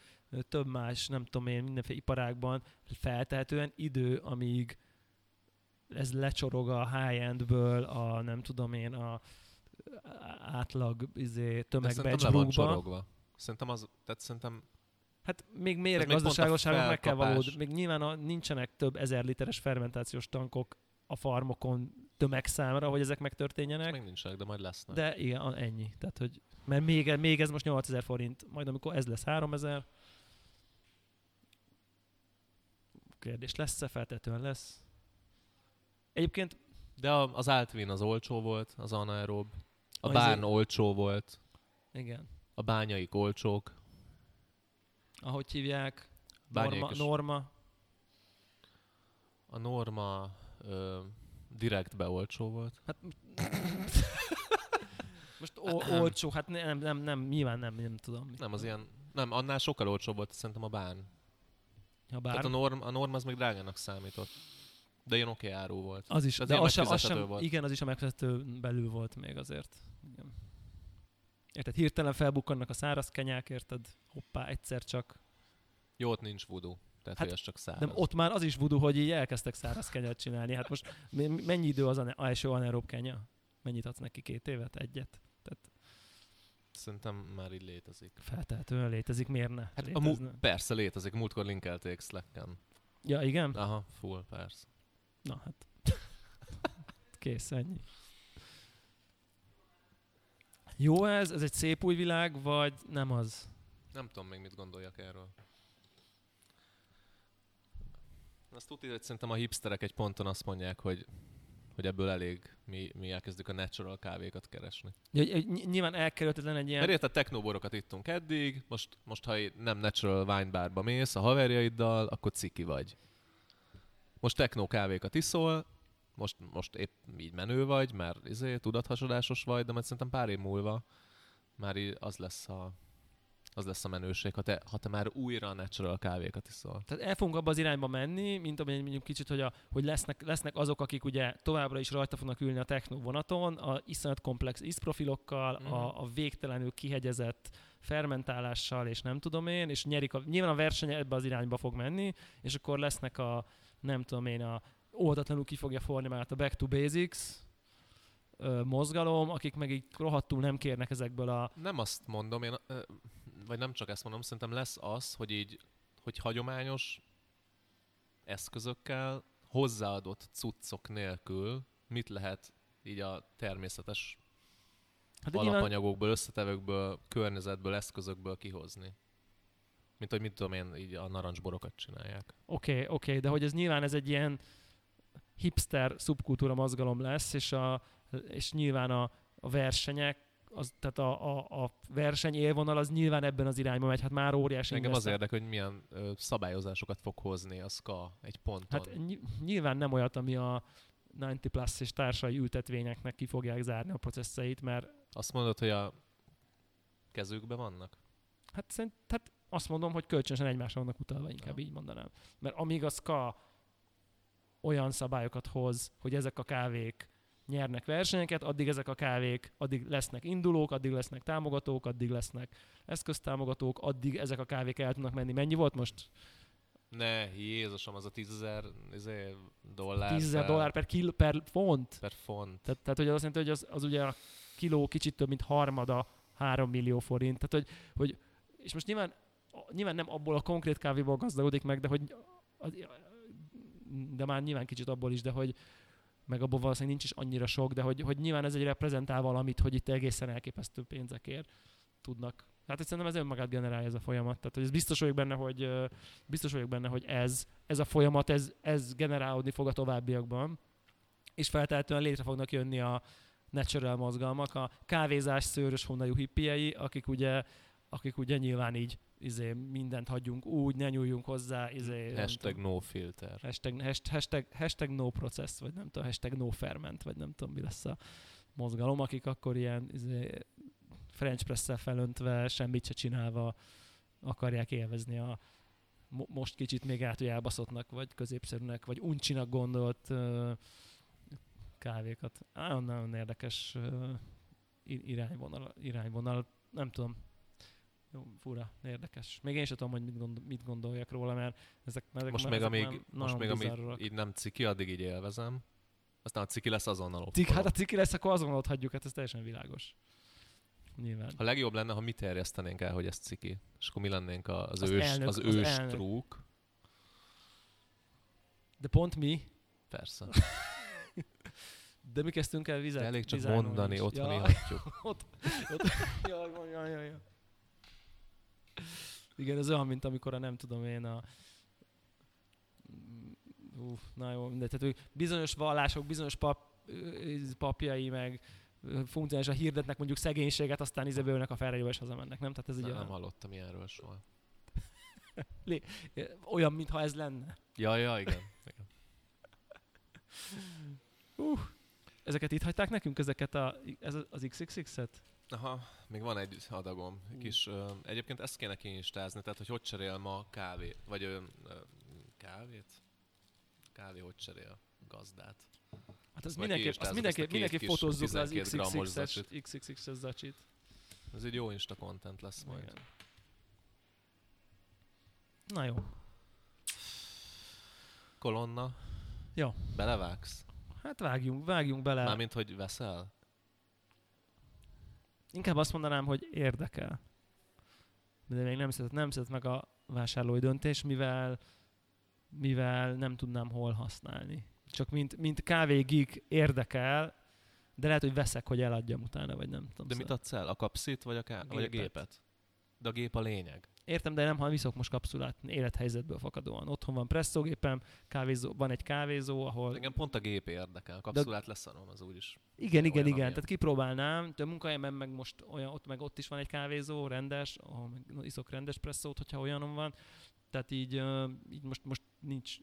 több más, nem tudom én, mindenféle iparágban feltehetően idő, amíg ez lecsorog a high-endből, a nem tudom én, a átlag izé, De szerintem le van csorogva. Szerintem az, tehát szerintem Hát még pont a meg kell valód. Még nyilván a, nincsenek több ezer literes fermentációs tankok a farmokon tömegszámra, hogy ezek megtörténjenek. még nincsenek, de majd lesznek. De igen, ennyi. Tehát, hogy, mert még, még ez most 8000 forint, majd amikor ez lesz 3000, kérdés lesz-e, feltetően lesz. Egyébként De az Altvin az olcsó volt, az anaerob. A bán olcsó volt, igen, a bányaik olcsók. Ahogy hívják, norma, norma, A Norma ö, direktbe olcsó volt. hát most o- olcsó, hát nem, nem, nem, nyilván nem, nem tudom. Nem, az ilyen, nem, annál sokkal olcsóbb volt szerintem a bán. Ha Bár... Tehát a, norm, a Norma az még drágának számított. De ilyen oké áru volt. az is, az de az sem, az sem, volt. igen, az is a megfizető belül volt még azért. Igen. Érted, hirtelen felbukkannak a száraz kenyák, érted? Hoppá, egyszer csak. Jó, ott nincs voodoo. Tehát, Hát, hogy ez csak száraz. De ott már az is voodoo, hogy így elkezdtek száraz kenyeret csinálni. Hát most mennyi idő az ane- első anaerob kenya? Mennyit adsz neki? Két évet? Egyet? Tehát Szerintem már így létezik. feltehetően létezik, miért ne? Hát a mu- persze létezik, múltkor linkelték Slacken. Ja, igen? Aha, full, persze. Na hát. Kész, ennyi. Jó ez? Ez egy szép új világ, vagy nem az? Nem tudom még mit gondoljak erről. Azt tudni, hogy szerintem a hipsterek egy ponton azt mondják, hogy, hogy ebből elég, mi, mi elkezdjük a natural kávékat keresni. Ja, nyilván elkerülhetetlen egy ilyen... Mert érted, technoborokat ittunk eddig, most, most ha nem natural wine barba mész a haverjaiddal, akkor ciki vagy. Most techno kávékat iszol, most, most épp így menő vagy, mert izé, tudathasadásos vagy, de majd szerintem pár év múlva már így az lesz a, az lesz a menőség, ha te, ha te már újra natural kávékat iszol. Tehát el fogunk abba az irányba menni, mint amilyen mondjuk kicsit, hogy, a, hogy lesznek, lesznek azok, akik ugye továbbra is rajta fognak ülni a techno vonaton, a iszonyat komplex ízprofilokkal, Mhm. a, a végtelenül kihegyezett fermentálással, és nem tudom én, és nyerik a, nyilván a verseny ebbe az irányba fog menni, és akkor lesznek a, nem tudom én, a oldatlanul ki fogja forni már a Back to Basics ö, mozgalom, akik meg így rohadtul nem kérnek ezekből a Nem azt mondom, én, ö, vagy nem csak ezt mondom, szerintem lesz az, hogy így, hogy hagyományos eszközökkel, hozzáadott cuccok nélkül mit lehet így a természetes Hát alapanyagokból, összetevőkből, környezetből, eszközökből kihozni. Mint hogy mit tudom én, így a narancsborokat csinálják. oké, okay, oké, okay, de hogy ez nyilván ez egy ilyen hipster szubkultúra mozgalom lesz, és, a, és nyilván a, a versenyek, az, tehát a, a, a verseny élvonal az nyilván ebben az irányba megy, hát már óriási Engem az érdekel, hogy milyen ö, szabályozásokat fog hozni a SKA egy ponton. Hát ny- nyilván nem olyat, ami a 90 Plus és társai ültetvényeknek ki fogják zárni a processzeit, mert Azt mondod, hogy a kezükben vannak? hát, szerint, hát azt mondom, hogy kölcsönösen egymásra vannak utalva, inkább Ja. így mondanám. Mert amíg a SKA olyan szabályokat hoz, hogy ezek a kávék nyernek versenyeket, addig ezek a kávék, addig lesznek indulók, addig lesznek támogatók, addig lesznek eszköztámogatók, addig ezek a kávék el tudnak menni. Mennyi volt most? Ne, Jézusom, az a 10 ezer izé, dollár. 10 ezer per- dollár per, kil, per font? Per font. Tehát, tehát hogy az azt jelenti, hogy az, az ugye a kiló kicsit több, mint harmada 3 millió forint. Tehát, hogy, hogy és most nyilván, nyilván nem abból a konkrét kávéból gazdagodik meg, de hogy az, de már nyilván kicsit abból is, de hogy meg abból valószínűleg nincs is annyira sok, de hogy, hogy nyilván ez egy reprezentál valamit, hogy itt egészen elképesztő pénzekért tudnak. Hát szerintem ez önmagát generálja ez a folyamat. Tehát hogy ez biztos vagyok benne, hogy biztos vagyok benne, hogy ez, ez a folyamat, ez, ez generálódni fog a továbbiakban, és feltétlenül létre fognak jönni a natural mozgalmak, a kávézás szőrös honnajú hippiei, akik ugye, akik ugye nyilván így izé, mindent hagyjunk úgy, ne nyúljunk hozzá, izé, Hashtag tudom, no filter. hashtag, hashtag, hashtag, no process, vagy nem tudom, hashtag no ferment, vagy nem tudom, mi lesz a mozgalom, akik akkor ilyen izé, French press felöntve, semmit se csinálva akarják élvezni a mo- most kicsit még át, hogy elbaszottnak, vagy középszerűnek, vagy uncsinak gondolt kávékat. Nagyon, nagyon érdekes i- irányvonal, irányvonal, nem tudom. Jó, fura, érdekes. Még én sem tudom, hogy mit, gondol, mit gondoljak róla, mert ezek, ezek Most már- még, ezek amíg, most még amíg bizarrak. így nem ciki, addig így élvezem. Aztán a ciki lesz azonnal ott. Cik, hát a ciki lesz, akkor azonnal ott hagyjuk, hát ez teljesen világos. Nyilván. A legjobb lenne, ha mi terjesztenénk el, hogy ez ciki. És akkor mi lennénk a- az, Az ős, elnök- az az ős elnök. trúk. De pont mi, Persze. de mi kezdtünk el vizet. De elég csak mondani, is. otthon ja, ihatjuk. ott, ott, jaj, jaj, jaj, jaj. Igen, ez olyan, mint amikor a nem tudom én a Uf, na jó, de tehát hogy bizonyos vallások, bizonyos pap, papjai meg funkcionálisan hirdetnek mondjuk szegénységet, aztán izebőlnek a felrejövő és hazamennek, nem? Tehát ez Nem, ugye nem hallottam ilyenről soha. olyan, mintha ez lenne. Ja, ja, igen. igen. Ezeket itt hagyták nekünk, ezeket a, ez az XXX-et? Aha, még van egy adagom. Kis, ö, egyébként ezt kéne kiinstázni, tehát hogy hogy cserél ma kávé, vagy ö, ö, kávét? Kávé hogy cserél gazdát. Hát Majd mindenképp, azt mindenképp, mindenképp fotózzuk le az 12 grammos XXX-es. XXX-es zacsit. Ez egy jó Insta content lesz majd. Igen. Na jó. Kolonna. Jó. Belevágsz? Hát vágjunk, vágjunk bele. Mármint, hogy veszel? Inkább azt mondanám, hogy érdekel. De még nem született, nem született meg a vásárlói döntés, mivel, mivel nem tudnám hol használni. Csak mint, mint kávégig érdekel, de lehet, hogy veszek, hogy eladjam utána, vagy nem tudom. De mit szóval. adsz el? A kapszit, vagy a, ká- vagy a Gépet. gépet? De a gép a lényeg. Értem, de nem, ha viszok most kapszulát élethelyzetből fakadóan. Otthon van presszógépem, kávézó, van egy kávézó, ahol... Engem pont a gép érdekel. A kapszulát leszarom, az úgyis. Igen, igen, igen. amilyen. Tehát kipróbálnám. De a munkahelyemen meg most olyan, ott meg ott is van egy kávézó, rendes, ahol meg iszok rendes presszót, hogyha olyanom van. Tehát így, így most, most nincs,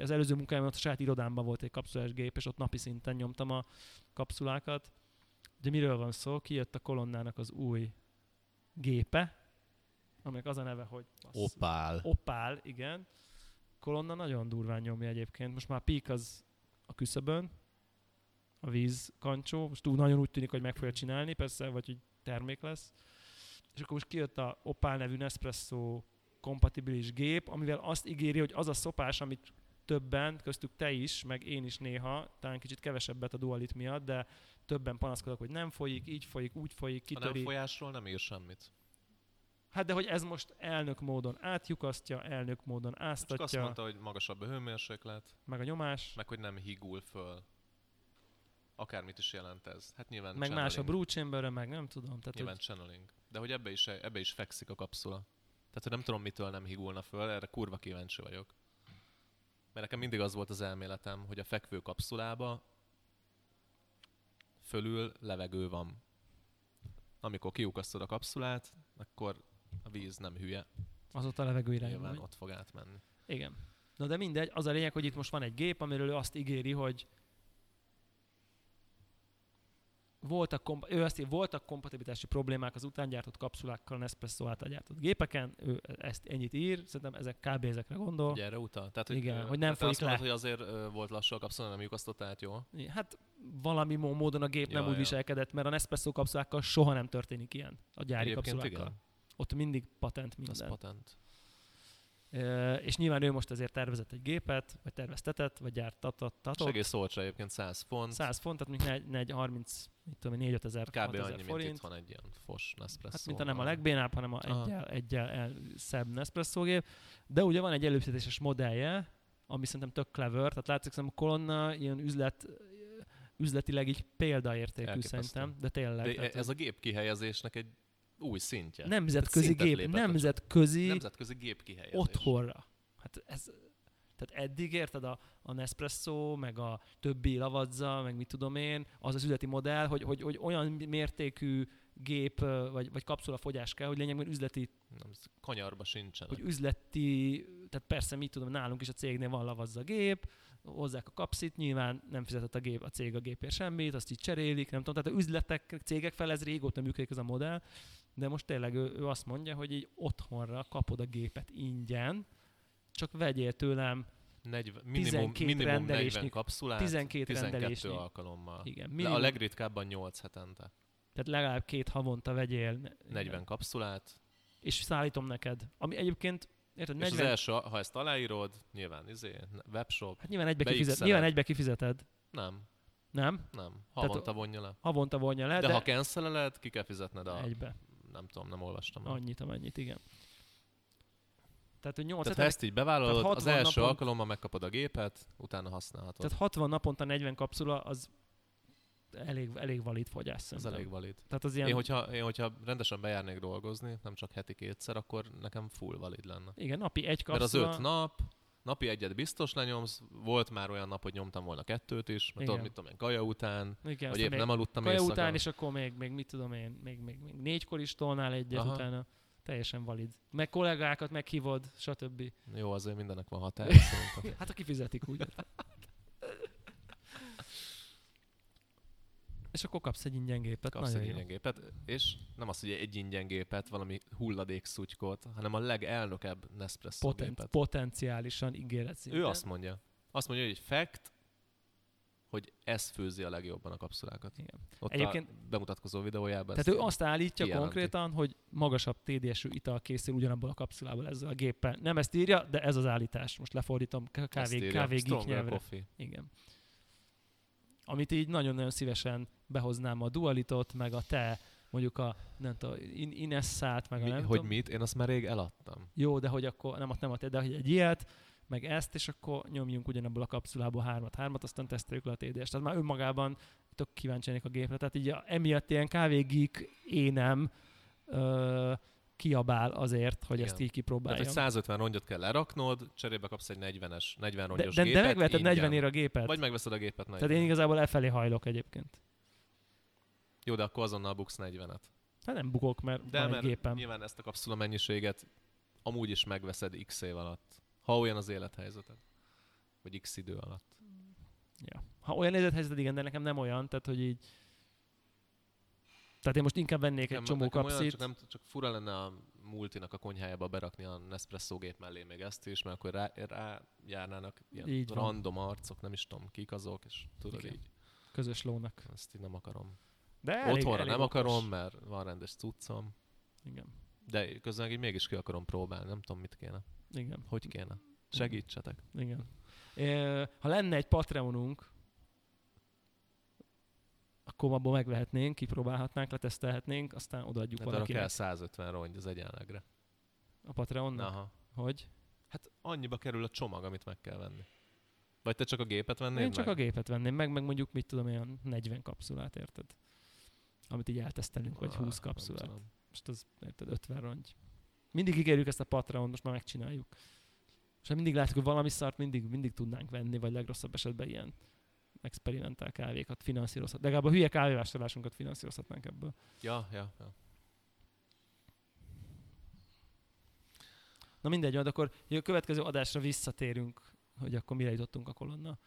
az előző munkájában ott a saját irodámban volt egy kapszulás gép, és ott napi szinten nyomtam a kapszulákat. De miről van szó? Kijött a kolonnának az új gépe, aminek az a neve, hogy bassz- Opál. Opál, igen. Kolonna nagyon durván nyomja egyébként. Most már Peak az a küszöbön, a víz kancsó. Most úgy nagyon úgy tűnik, hogy meg fogja csinálni, persze, vagy hogy termék lesz. És akkor most kijött a Opál nevű Nespresso kompatibilis gép, amivel azt ígéri, hogy az a szopás, amit többen, köztük te is, meg én is néha, talán kicsit kevesebbet a dualit miatt, de többen panaszkodok, hogy nem folyik, így folyik, úgy folyik, Ha nem kitöri. folyásról nem ír semmit. Hát de hogy ez most elnök módon átjukasztja, elnök módon Csak azt áztatja, mondta, hogy magasabb a hőmérséklet, meg a nyomás. meg hogy nem higul föl. Akármit is jelent ez. Hát nyilván meg más a channeling. brew chamber meg nem tudom. Tehát, Nyilván hogy, channeling. De hogy ebbe is, ebbe is fekszik a kapszula. Tehát, hogy nem tudom, mitől nem higulna föl, erre kurva kíváncsi vagyok. Mert nekem mindig az volt az elméletem, hogy a fekvő kapszulába fölül levegő van. Amikor kiukasztod a kapszulát, akkor a víz nem hülye. az ott a levegő irányban. Nyilván ott fog átmenni. Igen. Na de mindegy, az a lényeg, hogy itt most van egy gép, amiről ő azt ígéri, hogy voltak, komp- ő azt ír, voltak kompatibilitási problémák az után gyártott kapszulákkal, Nespresso által gyártott gépeken, ő ezt ennyit ír, szerintem ezek kb. ezekre gondol. Ugye erre utal? Tehát, Igen, ö, hogy nem te folyik azt mondod, le. hogy azért volt lassú a kapszula, nem lyukasztott át jól. Hát valami mó- módon a gép Ja, nem úgy ja. viselkedett, mert a Nespresso kapszulákkal soha nem történik ilyen a gyári Egyébként kapszulákkal. igen, Ott mindig patent ez minden. patent. Ö, és nyilván ő most ezért tervezett egy gépet, vagy terveztetett, vagy gyártatott. És egész olcsó egyébként 100 font. 100 font, tehát mondjuk 4, 4 30, mit tudom, 4 ezer, Kb. 6 annyi, ezer mint forint. itt van egy ilyen fos Nespresso. Hát mint a nem a legbénább, hanem a Aha. egyel, egyel el, szebb Nespresso gép. De ugye van egy előfizetéses modellje, ami szerintem tök clever, tehát látszik szerintem a kolonna ilyen üzlet, üzletileg így példaértékű Elképesztő. szerintem, de tényleg. De ez a gép kihelyezésnek egy új szintje. nemzetközi gép, nemzetközi Nemzetközi gép kihelyezés. otthonra. Hát ez, tehát eddig érted a, a Nespresso, meg a többi lavazza, meg mit tudom én, az az üzleti modell, hogy, hogy, hogy olyan mértékű gép vagy, vagy kapszulafogyás kell, hogy lényegben üzleti, Nem, kanyarba sincsen. hogy üzleti, tehát persze mit tudom, nálunk is a cégnél van lavazza gép, hozzák a kapszit, nyilván nem fizetett a, gép, a cég a gépért semmit, azt így cserélik, nem tudom, tehát a üzletek, cégek fel ez régóta működik ez a modell, de most tényleg ő, ő azt mondja, hogy így otthonra kapod a gépet ingyen, csak vegyél tőlem 40, minimum, 12 minimum 40 rendelésnyi- kapszulát, 12 12 rendelésnyi. alkalommal. Igen, Le, a minimum, legritkábban 8 hetente. tehát legalább két havonta vegyél. 40 kapszulát. És szállítom neked. Ami egyébként, érted, És az 40, első, ha ezt aláírod, nyilván izé, webshop, hát nyilván egybe, kifizet, nyilván egybe kifizeted. nem, Nem? nem. Havonta vonja le. Havonta vonja le, De, de, de ha canceleled, ki kell fizetned a... egybe. Nem tudom, nem olvastam. el. Annyit, amennyit, igen. Tehát, hogy 8 Tehát ha ezt így bevállalod, az 60 első napon- alkalommal megkapod a gépet, utána használhatod. tehát 60 naponta 40 kapszula, az elég, elég valid fogyás Ez szerintem. elég valid. Tehát az ilyen, Én hogyha, én, hogyha rendesen bejárnék dolgozni, nem csak heti kétszer, akkor nekem full valid lenne. igen, napi egy Mert az kapszula. öt nap, napi egyet biztos lenyomsz, volt már olyan nap, hogy nyomtam volna kettőt is, mert tudod, mit tudom én, kaja után, igen, vagy épp nem aludtam kaja éjszaka. után, és akkor még, még mit tudom én, még, még, még négykor is tolnál egyet Aha. utána. Teljesen valid. Meg kollégákat meghívod, stb. Jó, azért mindennek van határa. Hát aki fizetik úgy. és akkor kapsz egy ingyen gépet. Kapsz egy jó. ingyen gépet, és nem az, hogy egy ingyen gépet, valami hulladék szutykot, hanem a legelnökebb Nespresso Poten- gépet. potenciálisan ígéret szinten. Ő azt mondja. Azt mondja, hogy egy fact, hogy ez főzi a legjobban a kapszulákat. Igen. Ott Egyébként- a bemutatkozó videójában. Tehát ő azt állítja kijelenti. konkrétan, hogy magasabb TDS-ű ital készül ugyanabból a kapszulából ezzel a géppel. Nem ezt írja, de ez az állítás. Most lefordítom kávé, kávé nyelvre. Coffee. Igen. Amit így nagyon-nagyon szívesen behoznám a dualitot, meg a te, mondjuk a nem tudom, in- Inesszát, meg a nem hogy tudom. mit? Én azt már rég eladtam. Jó, de hogy akkor nem, nem a de hogy egy ilyet, meg ezt, és akkor nyomjunk ugyanabból a kapszulából hármat, hármat, aztán teszteljük le a TDS-t. Tehát már önmagában tök kíváncsi a gépre. Tehát így a, emiatt ilyen kávégik énem ö, kiabál azért, hogy Igen. ezt így Tehát, kipróbáljam. hogy 150 rongyot kell leraknod, cserébe kapsz egy 40-es, 40 de, rongyos de, gépet de megveheted ingyen. 40 ér a gépet. Vagy megveszed a gépet 40. Tehát én igazából efelé hajlok egyébként. Jó, de akkor azonnal buksz 40-et. Hát nem bukok, mert De van mert egy gépem. nyilván ezt a kapszula mennyiséget amúgy is megveszed x év alatt. Ha olyan az élethelyzeted. Vagy x idő alatt. Ja. Ha olyan élethelyzeted, igen, de nekem nem olyan, tehát hogy így... Tehát én most inkább vennék egy Nem, csomó nekem olyan, kapszit. csak, nem, csak fura lenne a multinak a konyhájába berakni a Nespresso gép mellé még ezt is, mert akkor rá, rá járnának ilyen Így van. random arcok, nem is tudom kik azok, és tudod Igen. így, Közös lónak. ezt így nem akarom. De elég, Otthonra elég nem okos. akarom, mert van rendes cuccom, Igen. de közben így mégis ki akarom próbálni, nem tudom mit kéne. Igen. Hogy kéne? Segítsetek. Igen. É, Ha lenne egy Patreonunk, akkor abból megvehetnénk, kipróbálhatnánk, letesztelhetnénk, aztán odaadjuk Hát valakinek kell 150 rongy az egyenlegre. a Patreonnak. Aha. Hogy? Hát annyiba kerül a csomag, amit meg kell venni. Vagy te csak a gépet vennéd Én csak meg? a gépet venném meg, meg mondjuk mit tudom, olyan 40 kapszulát, érted? Amit így eltesztelünk, vagy Ah, 20 nem kapszulát. Most az, érted, 50 rongy. Mindig ígérjük ezt a Patreon, most már megcsináljuk. És mindig látjuk, hogy valami szart mindig, mindig tudnánk venni, vagy legrosszabb esetben ilyen experimentál kávékat finanszírozhat. Legalább a hülye kávévásárlásunkat finanszírozhatnánk ebből. Ja, ja, ja. Na mindegy, majd akkor a következő adásra visszatérünk, hogy akkor mire jutottunk a kolonna,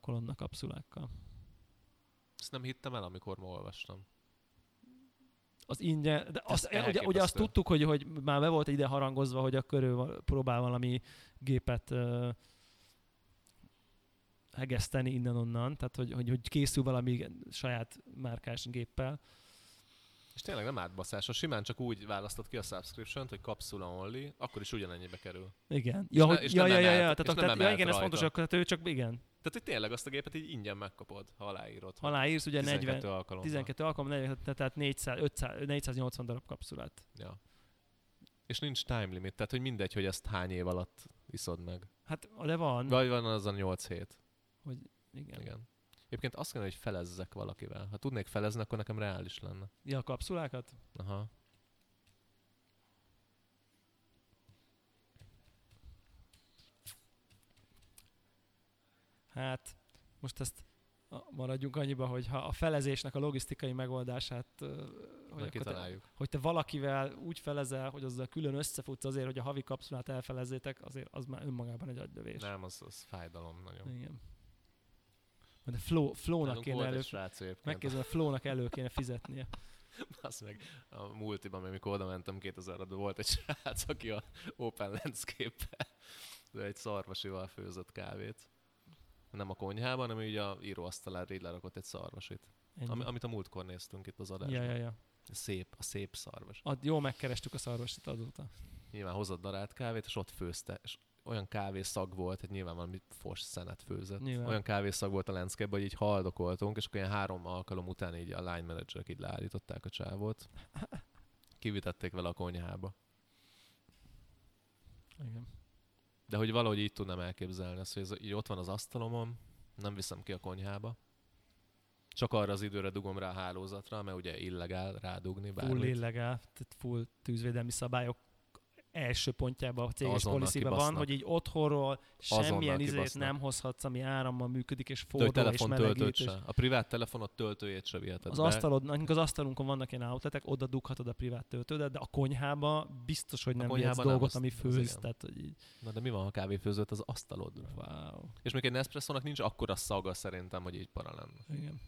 kolonna kapszulákkal. Ezt nem hittem el, amikor ma olvastam. Az ingyen, de azt, ugye, ugye azt tudtuk, hogy, hogy már be volt ide harangozva, hogy a körül próbál valami gépet uh, hegeszteni innen-onnan, tehát hogy, hogy, hogy készül valami saját márkás géppel. És tényleg nem átbaszás, ha simán csak úgy választod ki a subscription hogy kapszula only, akkor is ugyanennyibe kerül. Igen. És Ja, ne- hogy, és ja, ja, ja, ja, tehát, és nem tehát, ja, igen, ez fontos, akkor tehát ő csak, igen, Tehát, hogy tényleg azt a gépet így ingyen megkapod, ha aláírod. ha aláírsz, ugye 12 40, alkalommal. 12 alkalom, 40, tehát 400, 500, 480 darab kapszulát. Ja. És nincs time limit, tehát hogy mindegy, hogy ezt hány év alatt iszod meg. Hát, de van, Vagy van az a 8 hét. Igen. Igen. Egyébként azt kellene, hogy felezzek valakivel. Ha tudnék felezni, akkor nekem reális lenne. Ja, a kapszulákat? Aha. Hát, most ezt maradjunk annyiba, hogy ha a felezésnek a logisztikai megoldását, hogy, Hogy te, hogy te valakivel úgy felezel, hogy azzal külön összefutsz azért, hogy a havi kapszulát elfelezzétek, azért az már önmagában egy agylövés. Nem, az, az fájdalom nagyon. Igen. Majd a flow, flow-nak kéne elő, megkérdezem, a flow-nak elő kéne fizetnie. Azt meg a multiban, amikor oda mentem 2000 volt egy srác, aki a Open Landscape-be ő egy szarvasival főzött kávét. Nem a konyhában, hanem így a íróasztalára így lerakott egy szarvasit. Ennyi. Ami, amit a múltkor néztünk itt az adásban. ja, ja, ja. Szép, a szép szarvas. Ad, jó megkerestük a szarvasit azóta. Nyilván hozott darált kávét, és ott főzte. És olyan kávészag volt, hogy nyilván valami fos szenet főzött. Nyilván. Olyan kávészag volt a landscape hogy így haldokoltunk, és akkor ilyen három alkalom után így a line managerek így leállították a csávót. Kivitették vele a konyhába. Igen. De hogy valahogy így tudnám elképzelni azt, hogy ez így ott van az asztalomon, nem viszem ki a konyhába. Csak arra az időre dugom rá a hálózatra, mert ugye illegál rádugni Full bármit. illegál, tehát full tűzvédelmi szabályok első pontjában a céges policyben van, hogy így otthonról semmilyen izét nem hozhatsz, ami árammal működik, és De forró és telefon töltőt melegít. és. A privát telefonot töltőjét se viheted Az be. asztalod, az asztalunkon vannak ilyen outletek, oda dughatod a privát töltődet, de a konyhába biztos, hogy nem vihetsz nem, dolgot, az- ami főz. Tehát, hogy így, Na de mi van, ha kávéfőzőt az asztalodra? wow. És még egy Nespresso-nak nincs akkora szaga szerintem, hogy így para lenne. Igen.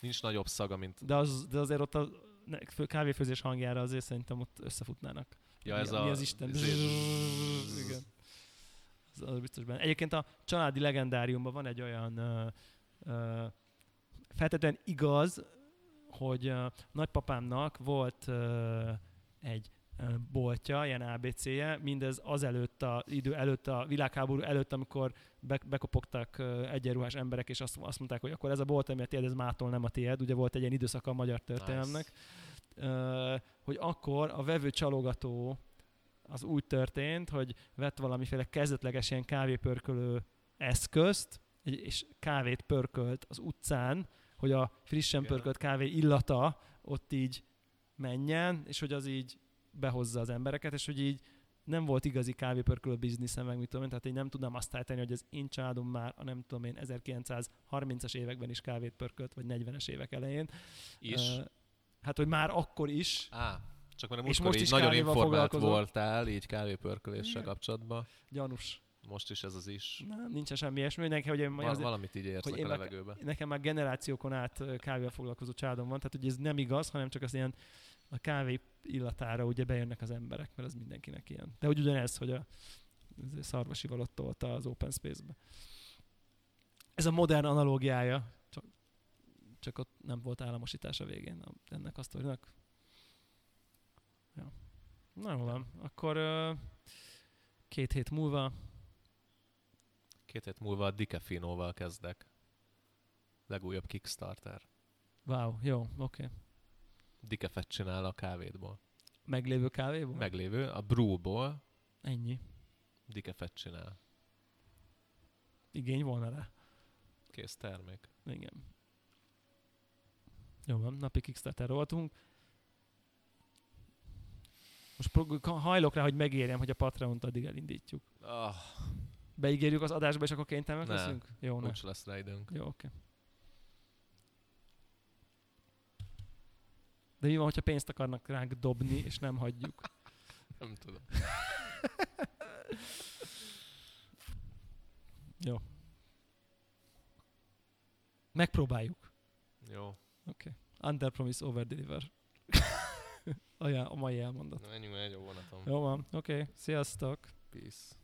Nincs nagyobb szaga, mint... De, az, de azért ott a kávéfőzés hangjára azért szerintem ott összefutnának. Ja, mi, ez mi a... az Isten? Igen. Az, az biztos benne. Egyébként a családi legendáriumban van egy olyan feltétlenül igaz, hogy uh, nagypapámnak volt egy boltja, ilyen ABC-je, mindez azelőtt a idő előtt, a világháború előtt, amikor be, bekopogtak uh, egyenruhás emberek, és azt, azt mondták, hogy akkor ez a bolt, ami a tiéd, ez mától nem a tiéd. Ugye volt egy ilyen időszaka a magyar történelemnek. Nice. Uh, hogy akkor a vevő csalogató az úgy történt, hogy vett valamiféle kezdetleges ilyen kávépörkölő eszközt, és kávét pörkölt az utcán, hogy a frissen Igen. pörkölt kávé illata ott így menjen, és hogy az így behozza az embereket, és hogy így nem volt igazi kávépörkölő bizniszem, meg mit tudom én, tehát én nem tudnám azt állítani, hogy az én családom már, a nem tudom én, 1930-as években is kávét pörkölt, vagy 40-es évek elején. Is. Ö, hát, hogy már akkor is, Á, csak mert most így is nagyon informált voltál, így kávépörköléssel kapcsolatban. gyanús. Most is ez az is. Nem, nincsen semmi ilyesmi. Mindenki, hogy én, Val- azért, valamit így én a levegőbe. nekem már generációkon át kávéval foglalkozó családom van, tehát hogy ez nem igaz, hanem csak az ilyen a kávé illatára ugye bejönnek az emberek, mert az mindenkinek ilyen. De hogy ugyanez, hogy a szarvasival ott tolta az open space-be. Ez a modern analógiája, csak, ott nem volt államosítás a végén ennek a sztorinak. Ja. Na jó van, akkor két hét múlva Két hét múlva a Dicafinoval kezdek. Legújabb Kickstarter. Wow, jó, oké. Okay. Dicafet csinál a kávédból. Meglévő kávéból? Meglévő, a brewból Ennyi. Dicafet csinál. igény volna rá. Kész termék. Igen. Jó van, napi Kickstarter voltunk. Most hajlok rá, hogy megérjem, hogy a Patreon-t addig elindítjuk. Ah, Beígérjük az adásba, és akkor kénytelenek Ne. leszünk? Jó, ne. lesz rá időnk. Jó, oké. De mi van, hogyha pénzt akarnak ránk dobni, és nem hagyjuk? Nem tudom. Jó. Megpróbáljuk. Jó. Under promise, over deliver. a, mai elmondat. Na, menjünk, megy a vonatom. Jó van, oké. Okay. Sziasztok! Peace.